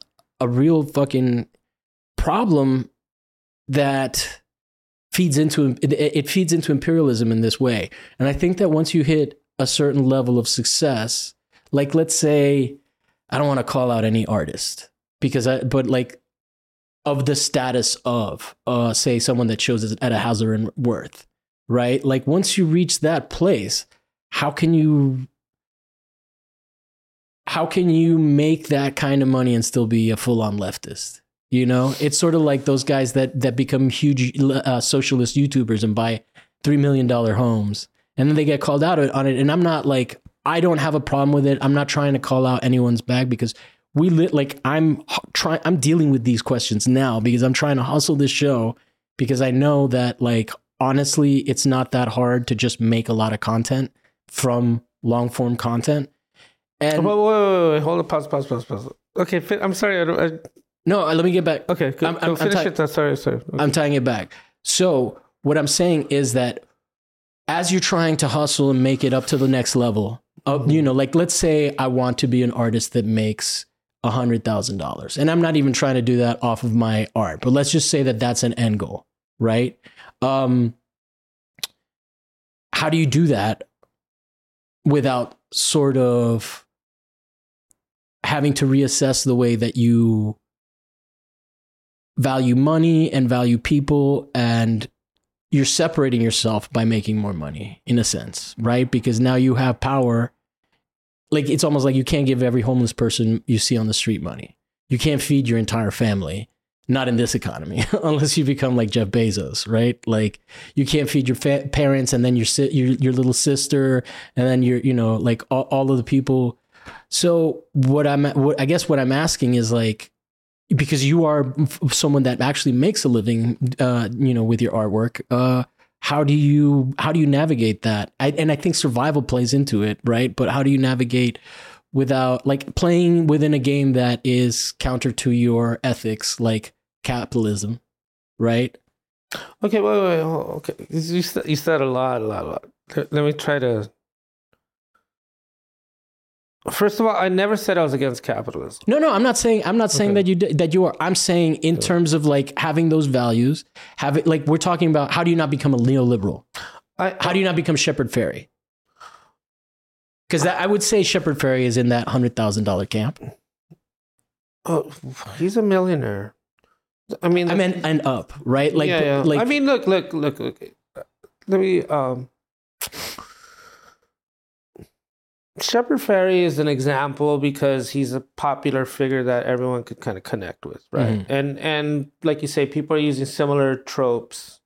a real fucking problem that feeds into it feeds into imperialism in this way. And I think that once you hit a certain level of success, like let's say, I don't want to call out any artist because I, but like of the status of, uh, say someone that shows at a Hauser and Wirth, right? Like once you reach that place, how can you how can you make that kind of money and still be a full-on leftist? You know, it's sort of like those guys that that become huge uh, socialist YouTubers and buy three million dollar homes, and then they get called out on it. And I'm not like I don't have a problem with it. I'm not trying to call out anyone's bag because we lit like I'm trying. I'm dealing with these questions now because I'm trying to hustle this show because I know that like honestly, it's not that hard to just make a lot of content from long form content. And wait, wait, wait, hold on, pause, pause, pause, pause. Okay, I'm sorry. I don't, I, no, uh, let me get back. okay, go, I'm- go I'm- I'm finish it. then. Sorry, sorry. Okay. I'm tying it back. So what I'm saying is that as you're trying to hustle and make it up to the next level, uh, you know, like let's say I want to be an artist that makes a hundred thousand dollars, and I'm not even trying to do that off of my art, but let's just say that that's an end goal, right? Um, how do you do that without sort of having to reassess the way that you value money and value people and you're separating yourself by making more money in a sense right? Because now you have power. Like it's almost like you can't give every homeless person you see on the street money. You can't feed your entire family not in this economy unless you become like Jeff Bezos right? Like you can't feed your fa- parents and then your, si- your your little sister and then your you know like all, all of the people. So what I'm what I guess what I'm asking is like because you are someone that actually makes a living uh you know with your artwork uh how do you how do you navigate that I, and i think survival plays into it right but how do you navigate without like playing within a game that is counter to your ethics like capitalism right Okay, wait, wait, wait. Okay, you said, you said a lot, a lot, a lot. Let me try to. First of all, I never said I was against capitalism. no no i'm not saying i'm not saying Okay. that you that you are i'm saying in terms of like having those values having like we're talking about how do you not become a neoliberal I, how do you not become Shepard Fairey? Because I would say Shepard Fairey is in that hundred thousand dollar camp. Oh, he's a millionaire. I mean, I mean, and up, right? Like, yeah, yeah. like I mean, look, look, look, look. Let me. Um, Shepard Fairey is an example because he's a popular figure that everyone could kind of connect with, right? Mhm. And and like you say, people are using similar tropes,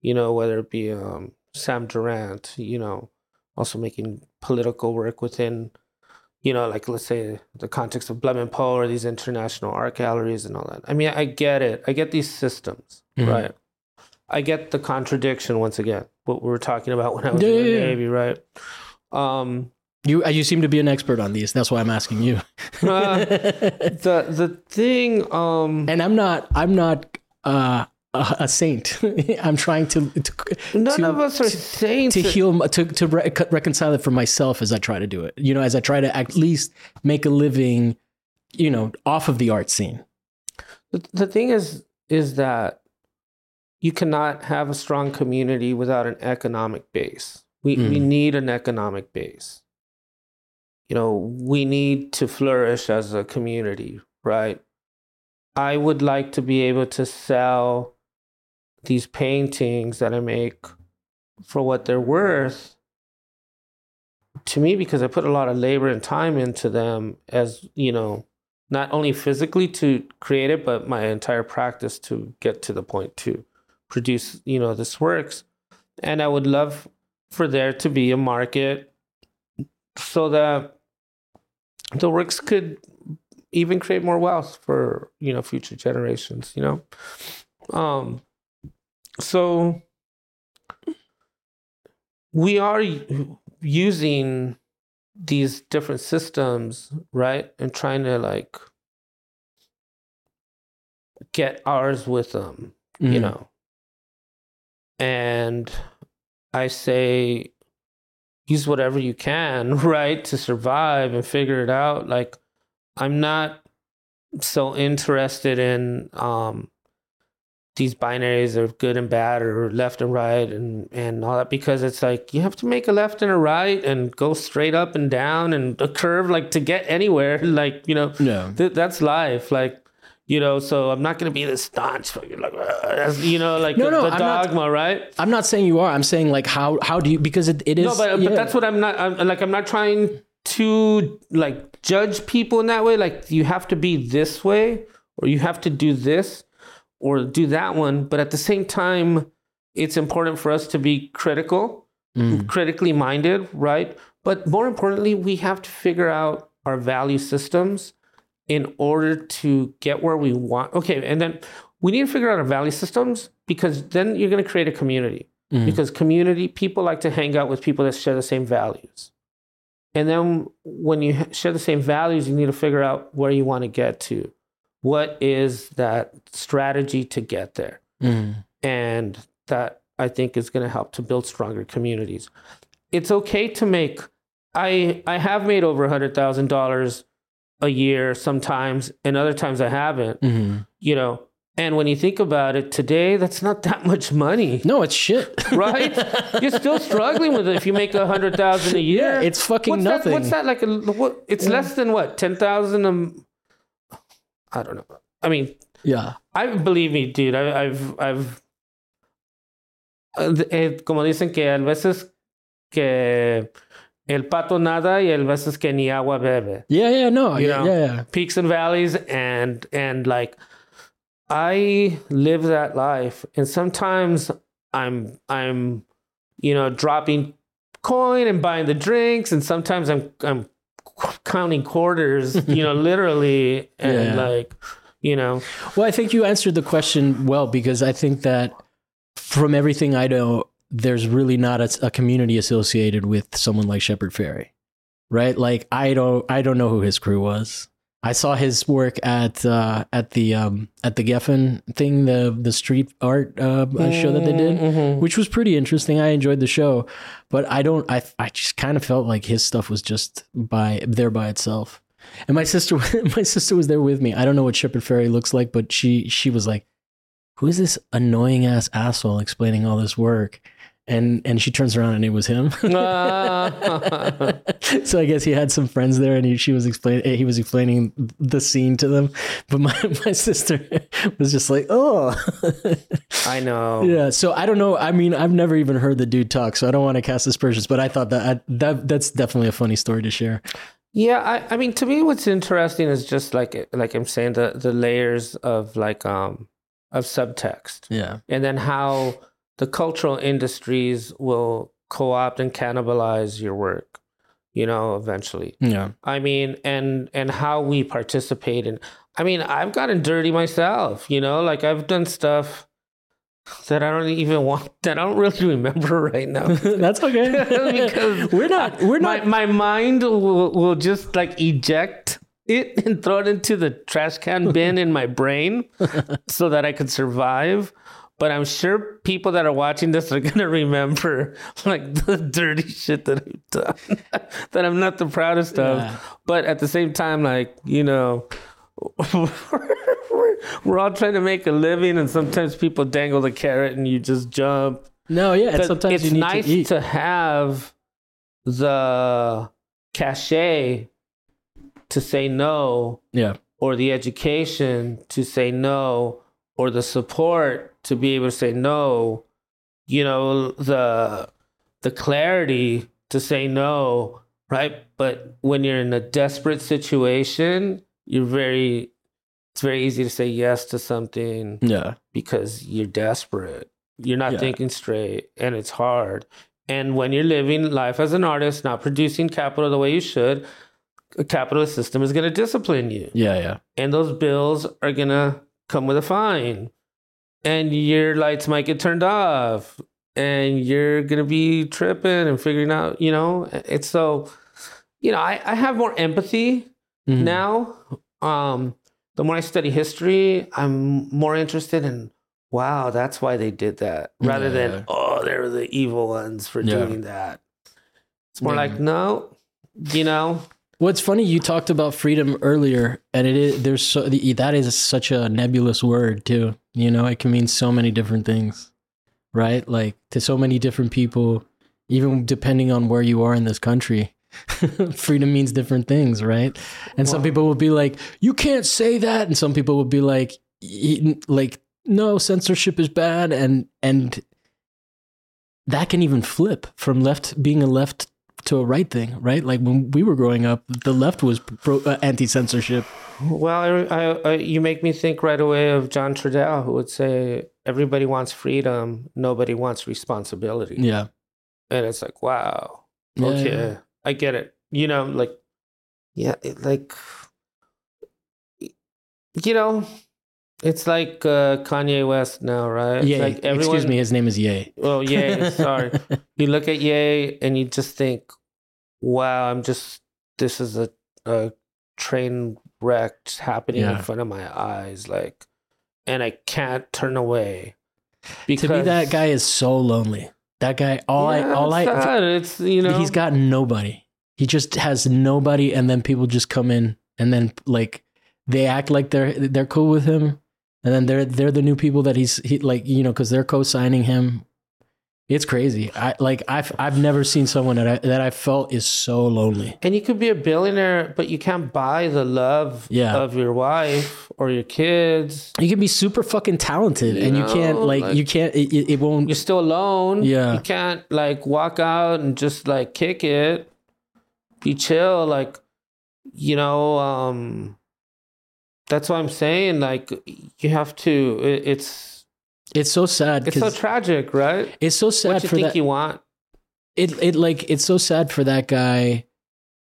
you know, whether it be um, Sam Durant, you know, also making political work within, you know, like let's say the context of Blum and Poe or these international art galleries and all that. I mean, I get it. I get these systems, Mhm. right? I get the contradiction once again. What we were talking about when I was Yeah, in the yeah, yeah. Navy, right? Um, you, you seem to be an expert on these. That's why I'm asking you. Uh, the the thing, um, and I'm not. I'm not uh, a, a saint. I'm trying to to, none to- of us are to- saints. to heal to to re- reconcile it for myself as I try to do it. You know, as I try to at least make a living, you know, off of the art scene. the, the thing is, is that you cannot have a strong community without an economic base. We we Mm. need an economic base. You know, we need to flourish as a community, right? I would like to be able to sell these paintings that I make for what they're worth to me because I put a lot of labor and time into them as, you know, not only physically to create it, but my entire practice to get to the point to produce, you know, this works. And I would love for there to be a market so that the works could even create more wealth for, you know, future generations, you know? Um so we are using these different systems, right? And trying to like get ours with them, you Mhm. know. And I say use whatever you can, right, to survive and figure it out. Like I'm not so interested in um these binaries of good and bad or left and right and and all that because it's like you have to make a left and a right and go straight up and down and a curve like to get anywhere like you know No. th- that's life like you know so i'm not going to be this staunch like uh, you know like No, the, no, the not- dogma right I'm not saying you are. I'm saying like how how do you because it, it is no but, yeah. but that's what i'm not I'm, like i'm not trying to like judge people in that way. Like you have to be this way, or you have to do this, or do that one. But at the same time, it's important for us to be critical, Mm. critically minded, right? But more importantly, we have to figure out our value systems in order to get where we want. Okay, and then we need to figure out our value systems because then you're going to create a community. Mm. Because community people like to hang out with people that share the same values. And then when you share the same values, you need to figure out where you want to get to. What is that strategy to get there? Mm. and that I think is going to help to build stronger communities. It's okay to make. I I have made over a hundred thousand dollars a year sometimes, and other times I haven't. Mhm. You know, and when you think about it, today that's not that much money, No, it's shit. right? You're still struggling with it if you make a hundred thousand a year. Yeah, it's fucking what's nothing. That, what's that like? A, what? It's less than what? Ten thousand. Um, I don't know. I mean, Yeah. I believe me, dude. I, I've, I've, uh, eh, como dicen que a veces que el pato nada y el veces que ni agua bebe. Yeah, yeah, no. You yeah, know? yeah, yeah. Peaks and valleys, and and like, I live that life, and sometimes I'm I'm, you know, dropping coin and buying the drinks, and sometimes I'm I'm counting quarters, you know, literally, and Yeah. like, you know. Well, I think you answered the question well because I think that from everything I know, there's really not a, a community associated with someone like Shepard Fairey, right? Like I don't, I don't know who his crew was. I saw his work at uh, at the um, at the Geffen thing, the the street art uh, show that they did, Mhm. which was pretty interesting. I enjoyed the show, but I don't. I I just kind of felt like his stuff was just by there by itself. And my sister, my sister was there with me. I don't know what Shepard Fairey looks like, but she she was like, "Who is this annoying ass asshole explaining all this work?" And and she turns around and it was him. So I guess he had some friends there, and he she was explaining he was explaining the scene to them. But my my sister was just like, "Oh." I know. Yeah, so I don't know. I mean, I've never even heard the dude talk, so I don't want to cast aspersions. But I thought that I, that that's definitely a funny story to share. Yeah, I, I mean, to me, what's interesting is just like like I'm saying the the layers of like um of subtext, Yeah, and then how the cultural industries will co-opt and cannibalize your work. You know, eventually. yeah, I mean, and and how we participate in. I mean, I've gotten dirty myself. You know, like I've done stuff that I don't even want. That I don't really remember right now. that's okay. Because we're not we're my not. my mind will, will just like eject it and throw it into the trash can bin in my brain so that I could survive. But I'm sure people that are watching this are gonna remember like the dirty shit that I've done that I'm not the proudest of. Yeah. But at the same time, like, you know, we're all trying to make a living and sometimes people dangle the carrot and you just jump no, yeah. But sometimes it's you need nice to eat. to have the cachet to say no yeah, or the education to say no or the support to be able to say no you know the the clarity to say no right but when you're in a desperate situation you're very it's very easy to say yes to something yeah, because you're desperate. You're not Yeah. thinking straight and it's hard. And when you're living life as an artist, not producing capital the way you should, a capitalist system is going to discipline you. yeah, yeah. And those bills are going to come with a fine. And your lights might get turned off. And you're to be tripping and figuring out, you know, it's so, you know, I, I have more empathy Mhm. now um the more i study history i'm more interested in wow that's why they did that rather Yeah. than oh they're the evil ones for Yeah. doing that it's more Yeah. like no you know What's funny you talked about freedom earlier, and it is there's so that is such a nebulous word too. You know, it can mean so many different things, right? Like to so many different people, even depending on where you are in this country. freedom means different things, right? And some people will be like, "You can't say that," and some people will be like, "Like, no, censorship is bad," and and that can even flip from left being a left to a right thing, right? Like when we were growing up, the left was pro, uh, anti censorship. Well, I, I, I, you make me think right away of John Trudell, who would say, "Everybody wants freedom, nobody wants responsibility." Yeah. And it's like, wow, Yeah, okay, yeah. I get it. You know, like, yeah, it, like, you know, it's like uh, Kanye West now, right? Yeah. Ye. like Excuse me. His name is Ye. Oh, Ye. Sorry. you look at Ye and you just think, wow, I'm just, this is a, a train wreck happening Yeah. in front of my eyes. Like, and I can't turn away. Because to me, that guy is so lonely. That guy, all I, all I, sad. it's, you know, he's got nobody. He just has nobody, and then people just come in, and then like they act like they're they're cool with him, and then they're they're the new people that he's he, like you know because they're co-signing him. It's crazy. I like I've I've never seen someone that I that I felt is so lonely. And you could be a billionaire, but you can't buy the love Yeah. of your wife or your kids. You can be super fucking talented, You and you can't like, like- you can't it, it it won't. You're still alone. Yeah. You can't like walk out and just like kick it, be chill. Like, you know, um, that's what I'm saying. Like, you have to, it, it's, It's so sad it's so tragic, right? it's so sad What you for think that. you want? it it like it's so sad for that guy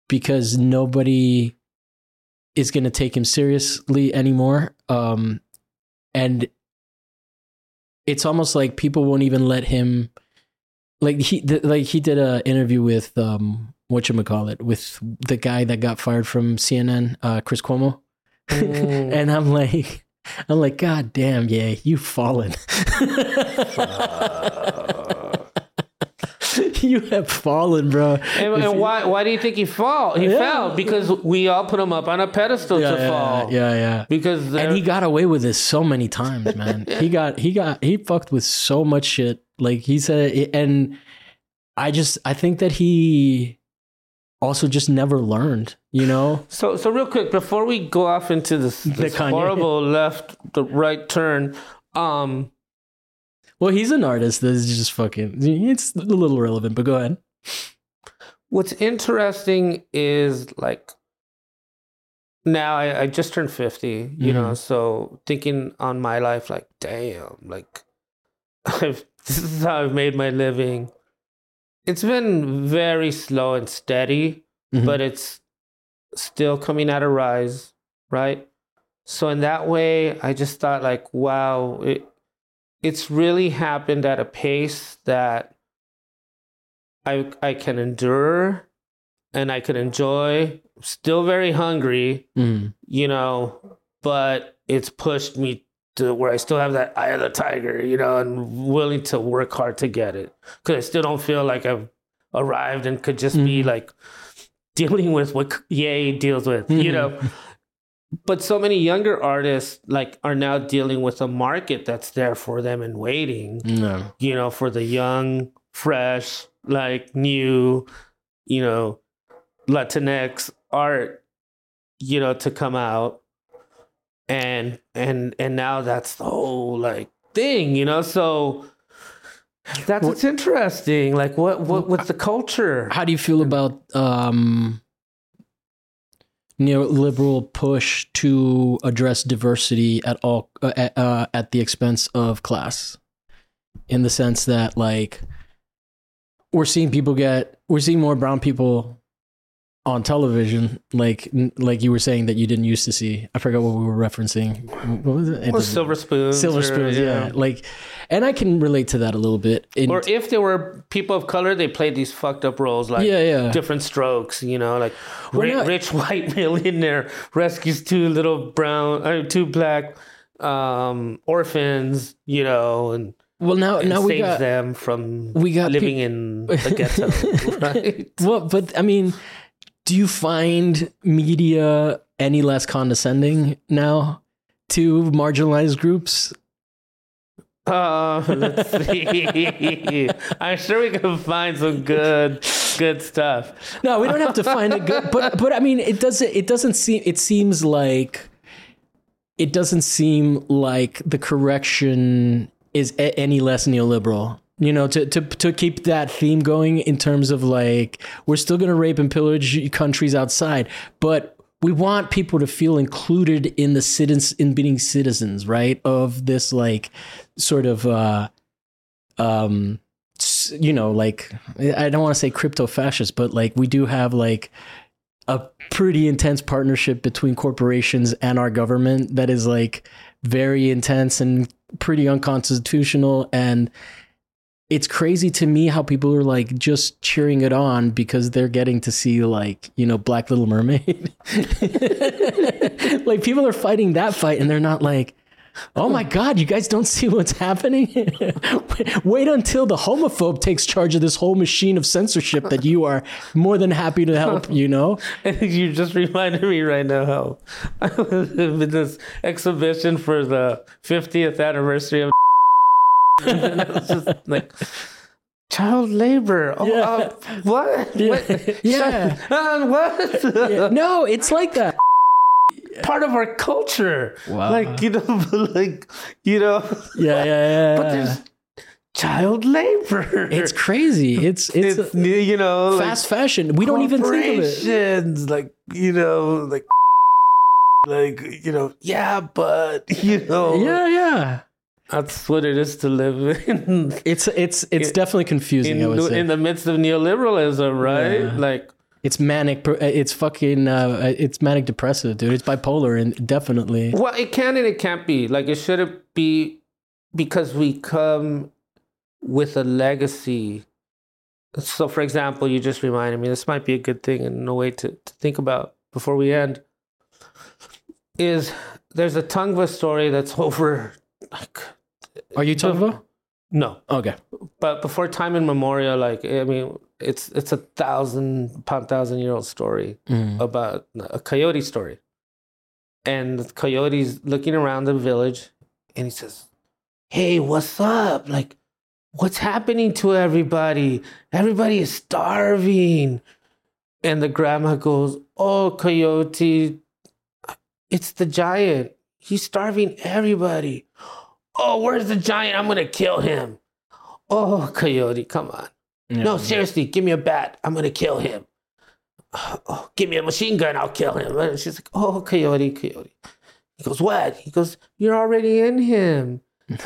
because nobody is going to take him seriously anymore um and it's almost like people won't even let him like he like he did a interview with um what you call it with the guy that got fired from CNN uh Chris Cuomo Mm. and I'm like I'm like god damn yeah you've fallen you have fallen bro And, and you- why? Why do you think he fall? He Yeah. fell because we all put him up on a pedestal yeah, to yeah, fall. yeah yeah Because and they're- he got away with this so many times man he got he got he fucked with so much shit like he said and i just i think that he also just never learned you know So, so real quick before we go off into this, this horrible left, the right turn, um, well he's an artist that's just fucking it's a little relevant but go ahead what's interesting is like now I, I just turned fifty, you know, so thinking on my life, like, damn, like, I've this is how I've made my living. It's been very slow and steady. Mhm. but it's still coming at a rise, right? So in that way, I just thought like, wow, it it's really happened at a pace that I I can endure and I can enjoy. Still very hungry, Mhm. you know, but it's pushed me to where I still have that eye of the tiger, you know, and willing to work hard to get it. Because I still don't feel like I've arrived and could just be Mhm. like dealing with what Ye deals with, you Mhm. know. But so many younger artists like are now dealing with a market that's there for them and waiting, no you know, for the young, fresh, like new, you know, Latinx art, you know, to come out. And and and now that's the whole like thing, you know. So that's what's interesting. Like what what what's the culture? how do you feel about um neoliberal push to address diversity at all uh, at, uh, at the expense of class in the sense that like we're seeing people get we're seeing more brown people on television like like you were saying that you didn't used to see. I forgot what we were referencing. What was it, Or silver spoons. silver or- spoons yeah. like and i can relate to that a little bit. In- Or if there were people of color, they played these fucked up roles like yeah yeah. different strokes, you know, like We're ri- not- rich white millionaire rescues two little brown, uh, two black um, orphans, you know, and, well now and now we saves got them from we got living in the ghetto, right? Well, but I mean, do you find media any less condescending now to marginalized groups? Uh, let's see. I'm sure we can find some good, good stuff. No, we don't have to find it good, but but I mean, it doesn't. It doesn't seem. It seems like it doesn't seem like the correction is a- any less neoliberal you know, to, to to keep that theme going in terms of like we're still going to rape and pillage countries outside, but we want people to feel included in the citizens in being citizens, right? Of this like sort of uh um you know, like I don't want to say crypto fascist, but like we do have like a pretty intense partnership between corporations and our government that is like very intense and pretty unconstitutional and it's crazy to me how people are like just cheering it on because they're getting to see like you know black little mermaid. Like people are fighting that fight and they're not like oh my god you guys don't see what's happening? Wait until the homophobe takes charge of this whole machine of censorship that you are more than happy to help you know? You just reminded me right now how this exhibition for the 50th anniversary of and it just like child labor. Oh, Yeah. uh, what? Yeah. What? Yeah. Uh, what? Yeah, no it's like that Part of our culture. Wow. Like, you know, like, you know, yeah yeah yeah but there's child labor. it's crazy it's it's, it's, you know, like, fast fashion we don't even think of it Like, you know, like, like, you know, yeah, but, you know, yeah yeah that's what it is to live in. it's it's it's In- definitely confusing In, in the midst of neoliberalism, right? Yeah. Like, It's manic. It's fucking. Uh, it's manic depressive, dude. It's bipolar, and definitely. well, it can and it can't be. Like, it shouldn't be because we come with a legacy. So, for example, you just reminded me, this might be a good thing and a way to, to think about before we end. Is there's a Tongva story that's over, like, Are you Tongva? no, Okay. but before time immemorial, like, I mean, it's it's a thousand, pound thousand year old story. Mm. about a coyote story. And the coyote's looking around the village and he says, Hey, what's up? Like, what's happening to everybody? Everybody is starving. And the grandma goes, Oh, coyote, it's the giant. He's starving everybody. Oh, where's the giant? I'm going to kill him. Oh, coyote, come on. No, seriously, give me a bat. I'm gonna kill him. Oh, give me a machine gun. I'll kill him. And she's like, oh, coyote, coyote. He goes, what? He goes, you're already in him.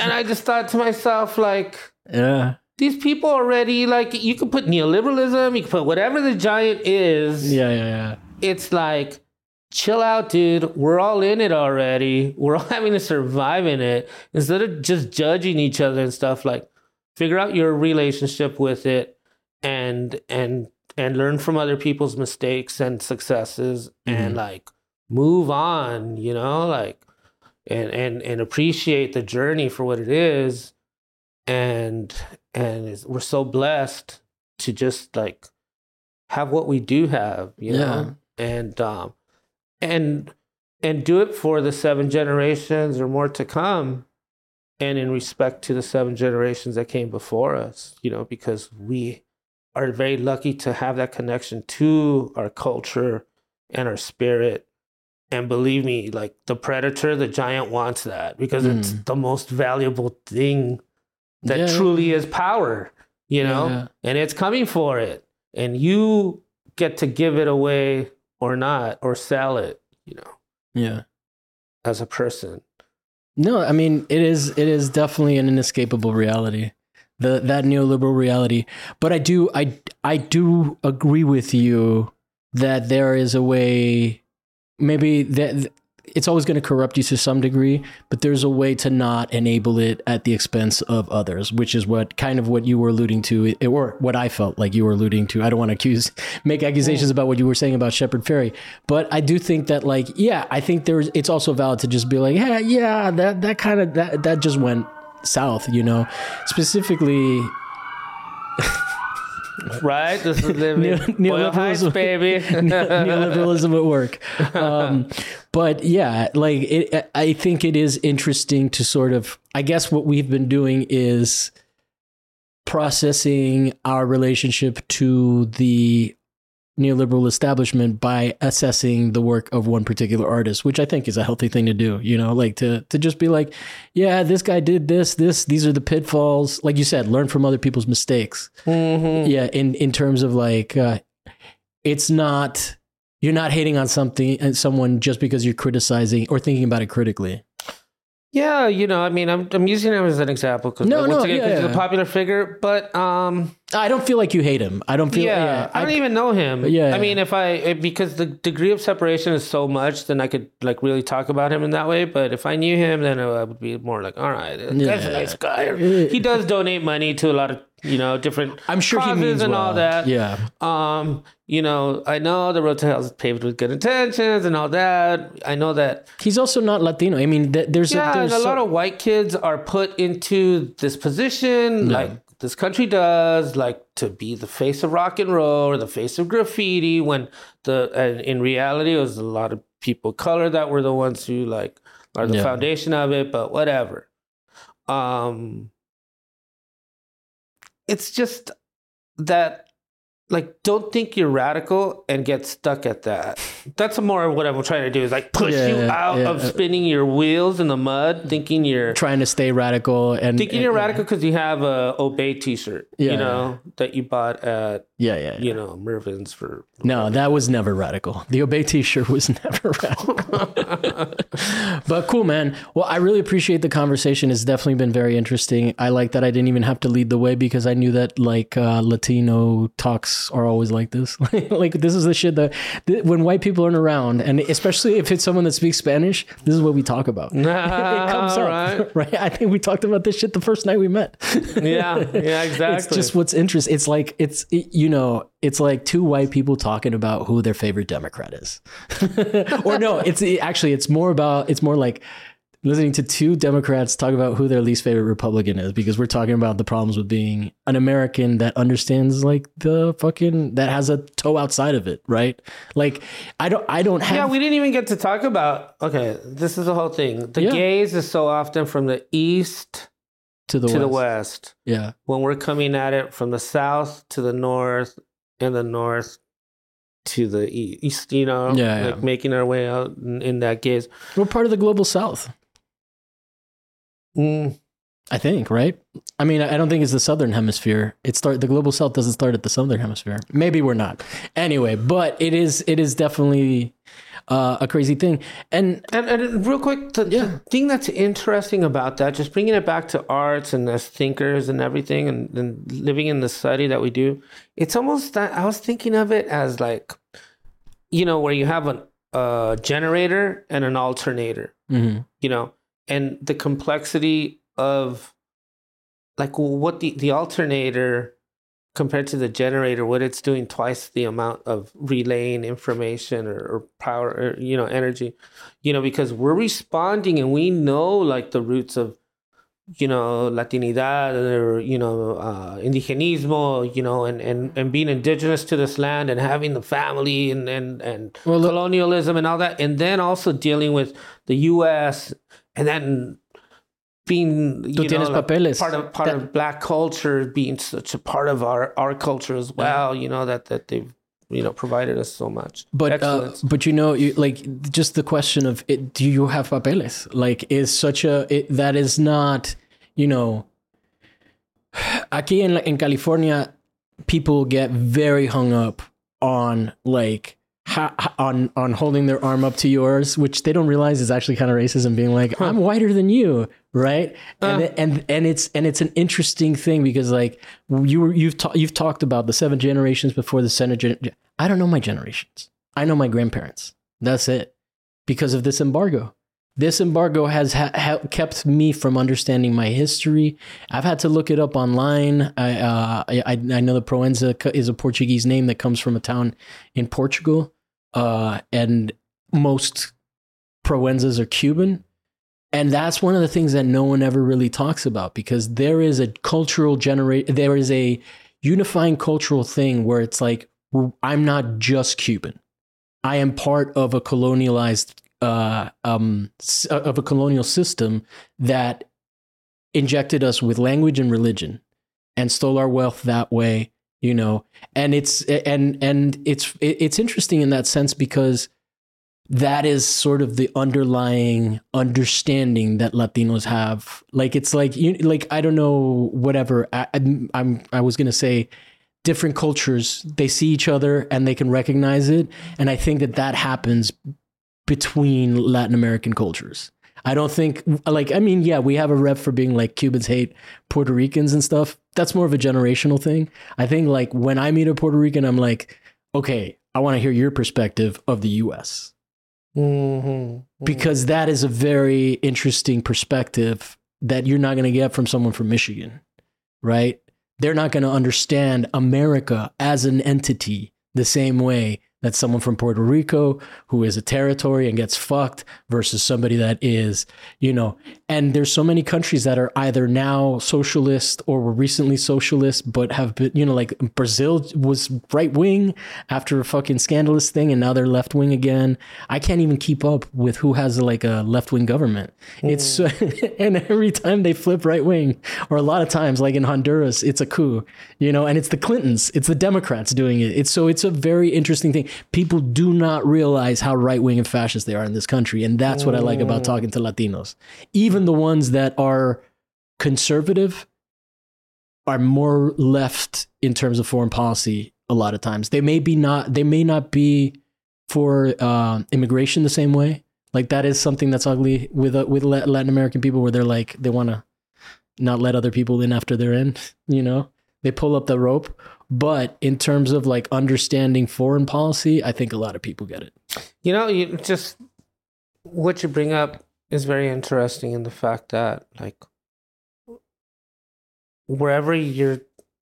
And I just thought to myself, like, yeah. these people already, like, you could put neoliberalism, you could put whatever the giant is. Yeah. Yeah. Yeah. It's like, chill out, dude. We're all in it already. We're all having to survive in it. Instead of just judging each other and stuff, like, figure out your relationship with it and and and learn from other people's mistakes and successes and like move on you know like and and and appreciate the journey for what it is and and we're so blessed to just like have what we do have you know and um and and do it for the seven generations or more to come and in respect to the seven generations that came before us you know because we are very lucky to have that connection to our culture and our spirit and believe me like the predator the giant wants that because it's Mm. the most valuable thing that Yeah. truly is power you know Yeah. and it's coming for it and you get to give it away or not or sell it you know Yeah. as a person No, I mean it is it is definitely an inescapable reality. The that neoliberal reality. But I do I I do agree with you that there is a way maybe that it's always going to corrupt you to some degree, but there's a way to not enable it at the expense of others, which is what kind of what you were alluding to, or what I felt like you were alluding to. I don't want to accuse, make accusations about what you were saying about Shepard Fairey, but I do think that, like, yeah, I think there's, it's also valid to just be like, yeah, yeah, that that kind of that that just went south, you know, specifically. right this is living Neo- neoliberalism. baby neoliberalism at work. Um, but yeah, like it, I think it is interesting to sort of. I guess what we've been doing is processing our relationship to the neoliberal establishment by assessing the work of one particular artist, which I think is a healthy thing to do. You know, like to to just be like, yeah, this guy did this, this, these are the pitfalls. Like you said, learn from other people's mistakes. Mhm. Yeah, in in terms of like, uh, it's not you're not hating on something and someone just because you're criticizing or thinking about it critically. Yeah, you know, I mean, I'm I'm using him as an example because No, no, again, 'cause yeah, he's a popular figure. But um, I don't feel like you hate him. I don't feel. yeah, Yeah, I don't even know him. Yeah. I mean, if I because the degree of separation is so much, then I could like really talk about him in that way. But if I knew him, then I would be more like, all right, that's Yeah. a nice guy. He does donate money to a lot of you know different I'm sure he causes means and well. all that. Yeah, Um, you know, I know the road to hell is paved with good intentions and all that. I know that he's also not Latino. I mean, th- there's yeah, a, there's and a so- lot of white kids are put into this position, like this country does, like to be the face of rock and roll or the face of graffiti. When the and in reality, it was a lot of people of color that were the ones who like are the Yeah. foundation of it. But whatever. Um, it's just that like don't think you're radical and get stuck at that that's more of what i'm trying to do is like push Yeah, you out yeah. of spinning your wheels in the mud thinking you're trying to stay radical and thinking you're radical because you have a obey t-shirt Yeah, you know that you bought at Yeah, yeah. yeah. you know Mervyn's for No, that was never radical. The Obey T-shirt was never radical. but cool, man. Well, I really appreciate the conversation. It's definitely been very interesting. I like that I didn't even have to lead the way because I knew that like uh, Latino talks are always like this. like this is the shit that th- when white people aren't around, and especially if it's someone that speaks Spanish, this is what we talk about. it ah, comes up, right right? I think we talked about this shit the first night we met. yeah yeah exactly It's just what's interesting. It's like it's it- you know it's like two white people talking about who their favorite Democrat is, or no, it's actually it's more about it's more like listening to two Democrats talk about who their least favorite Republican is because we're talking about the problems with being an American that understands like the fucking that has a toe outside of it, right? Like I don't I don't have yeah we didn't even get to talk about okay this is the whole thing the Yeah. gaze is so often from the east to the to west. the west Yeah, when we're coming at it from the south to the north and the north to the east, you know, Yeah, like yeah. making our way out in, in that gaze. we're part of the global South. Mm, I think, right? I mean, I don't think it's the southern hemisphere. It start the global south doesn't start at the southern hemisphere. Maybe we're not. Anyway, but it is it is definitely uh, a crazy thing. And and, and real quick, the, Yeah. the thing that's interesting about that, just bringing it back to arts and as thinkers and everything, and, and living in the study that we do, it's almost that I was thinking of it as like, you know, where you have an a generator and an alternator. mhm, you know, and the complexity of like what the, the alternator compared to the generator, what it's doing twice the amount of relaying information or, or power or, you know, energy, you know, because we're responding and we know like the roots of, you know, Latinidad or, you know, uh, indigenismo, you know, and, and, and being indigenous to this land and having the family and, and, and Well, colonialism and all that. And then also dealing with the U.S. and then being, you Tú know, like part of part That- of black culture being such a part of our, our culture as well, you know, that, that they've, you know, provided us so much. but uh, but you know, you, like just the question of it, do you have papeles? Like, is such a it, that is not, you know, aquí in in California, people get very hung up on like ha, on on holding their arm up to yours, which they don't realize is actually kind of racism. Being like, I'm whiter than you, right? and Uh. and and it's and it's an interesting thing because like you were you've ta- you've talked about the seven generations before the center. Gen- I don't know my generations. I know my grandparents. That's it. Because of this embargo. This embargo has ha- ha- kept me from understanding my history. I've had to look it up online. I, uh, I, I know the Proenza is a Portuguese name that comes from a town in Portugal. Uh, and most Proenzas are Cuban. And that's one of the things that no one ever really talks about because there is a cultural generate, there is a unifying cultural thing where it's like, I'm not just Cuban. I am part of a colonialized uh, um, of a colonial system that injected us with language and religion and stole our wealth that way you know and it's and and it's it's interesting in that sense because that is sort of the underlying understanding that Latinos have. Like it's like you like I don't know whatever I, I'm, I'm I was gonna say different cultures they see each other and they can recognize it and I think that that happens between Latin American cultures. I don't think like I mean yeah we have a rep for being like Cubans hate Puerto Ricans and stuff. That's more of a generational thing. I think like when I meet a Puerto Rican I'm like okay I want to hear your perspective of the U.S. Mm-hmm. because that is a very interesting perspective that you're not going to get from someone from Michigan, right? They're not going to understand America as an entity the same way that someone from Puerto Rico who is a territory and gets fucked versus somebody that is, you know, and there's so many countries that are either now socialist or were recently socialist, but have been, you know, like Brazil was right wing after a fucking scandalous thing and now they're left wing again. I can't even keep up with who has like a left wing government. It's, mm. and every time they flip right wing, or a lot of times, like in Honduras, it's a coup, you know, and it's the Clintons, it's the Democrats doing it. It's so it's a very interesting thing people do not realize how right wing and fascist they are in this country. And that's what I like about talking to Latinos. Even the ones that are conservative are more left in terms of foreign policy a lot of times. They may be not they may not be for uh, immigration the same way. Like that is something that's ugly with uh, with Latin American people where they're like they want to not let other people in after they're in, you know? They pull up the rope but in terms of like understanding foreign policy, I think a lot of people get it. You know, you just what you bring up is very interesting in the fact that like wherever your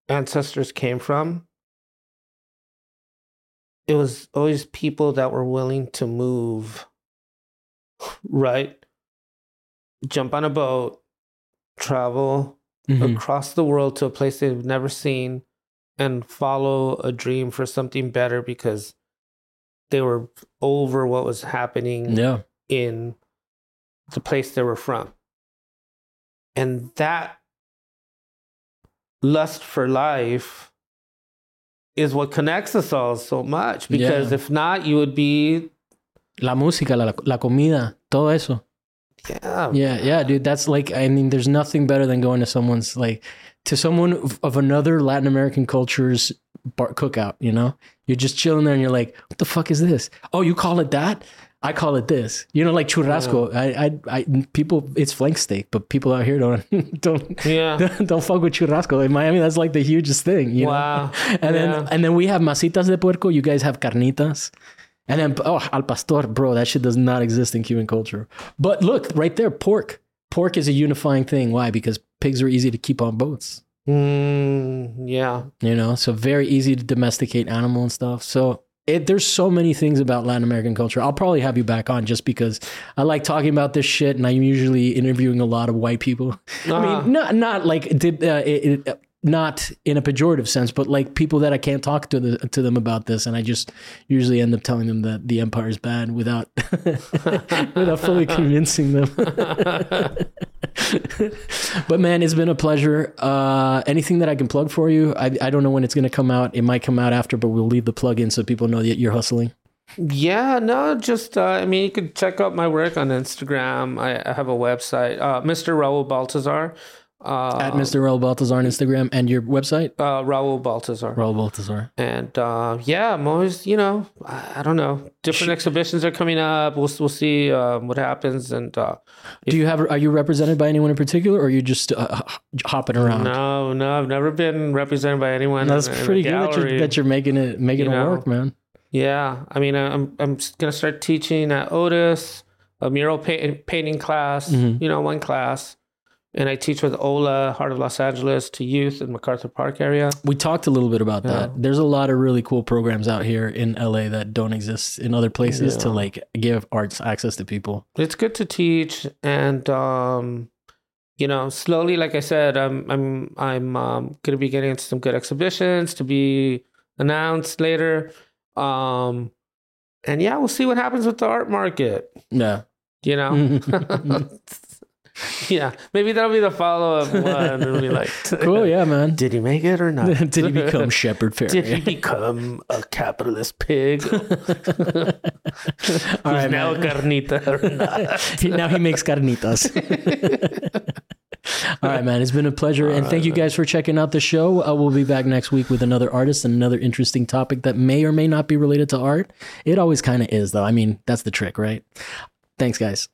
ancestors came from, it was always people that were willing to move, right? Jump on a boat, travel mm-hmm. across the world to a place they've never seen and follow a dream for something better because they were over what was happening yeah. in the place they were from. And that lust for life is what connects us all so much because yeah. if not, you would be. La música, la, la comida, todo eso. Yeah. Yeah, yeah, dude. That's like, I mean, there's nothing better than going to someone's like to someone of another Latin American culture's bar cookout, you know? You're just chilling there and you're like, what the fuck is this? Oh, you call it that? I call it this. You know, like churrasco. Yeah. I, I, I, people, it's flank steak, but people out here don't, don't, yeah, don't, don't fuck with churrasco. In Miami, that's like the hugest thing. You wow. Know? And yeah. then, and then we have masitas de puerco. You guys have carnitas. And then, oh, al pastor, bro, that shit does not exist in Cuban culture. But look, right there, pork. Pork is a unifying thing. Why? Because pigs are easy to keep on boats. Mm, yeah. You know, so very easy to domesticate animal and stuff. So it, there's so many things about Latin American culture. I'll probably have you back on just because I like talking about this shit, and I'm usually interviewing a lot of white people. Uh, I mean, ah. not not like did uh, it, it, not in a pejorative sense, but like people that I can't talk to the, to them about this, and I just usually end up telling them that the empire is bad without without fully convincing them. but man, it's been a pleasure. Uh, anything that I can plug for you? I I don't know when it's going to come out. It might come out after, but we'll leave the plug in so people know that you're hustling. Yeah, no, just uh, I mean, you could check out my work on Instagram. I, I have a website, uh, Mr. Raúl Baltazar. Uh, At Mr. Raúl Baltazar on Instagram and your website? Uh, Raúl Baltazar. Raúl Baltazar. And uh, yeah, I'm always, you know, I, I don't know. Different Sh- exhibitions are coming up. We'll we'll see uh, what happens. And uh, do you have? Are you represented by anyone in particular, or are you just uh, hopping around? No, no, I've never been represented by anyone. That's in, pretty in good that you're, that you're making it making you it know, work, man. Yeah, I mean, I'm I'm gonna start teaching at Otis a mural painting class. Mm-hmm. You know, one class and I teach with HOLA, Heart of Los Angeles, to youth in MacArthur Park area. We talked a little bit about yeah. that. There's a lot of really cool programs out here in LA that don't exist in other places yeah. to like give arts access to people. It's good to teach, and um, you know, slowly, like I said, I'm I'm I'm um, gonna be getting into some good exhibitions to be announced later. Um, and yeah, we'll see what happens with the art market. Yeah, you know. Yeah, maybe that'll be the follow up one. It'll be like, Cool, yeah, man. did he make it or not? Did he become Shepard Fairey? Did he become a capitalist pig? All right, now man. carnita or not? He- now he makes carnitas. All right, man. It's been a pleasure, and thank you guys for checking out the show. Uh, we'll be back next week with another artist and another interesting topic that may or may not be related to art. It always kind of is, though. I mean, that's the trick, right? Thanks, guys.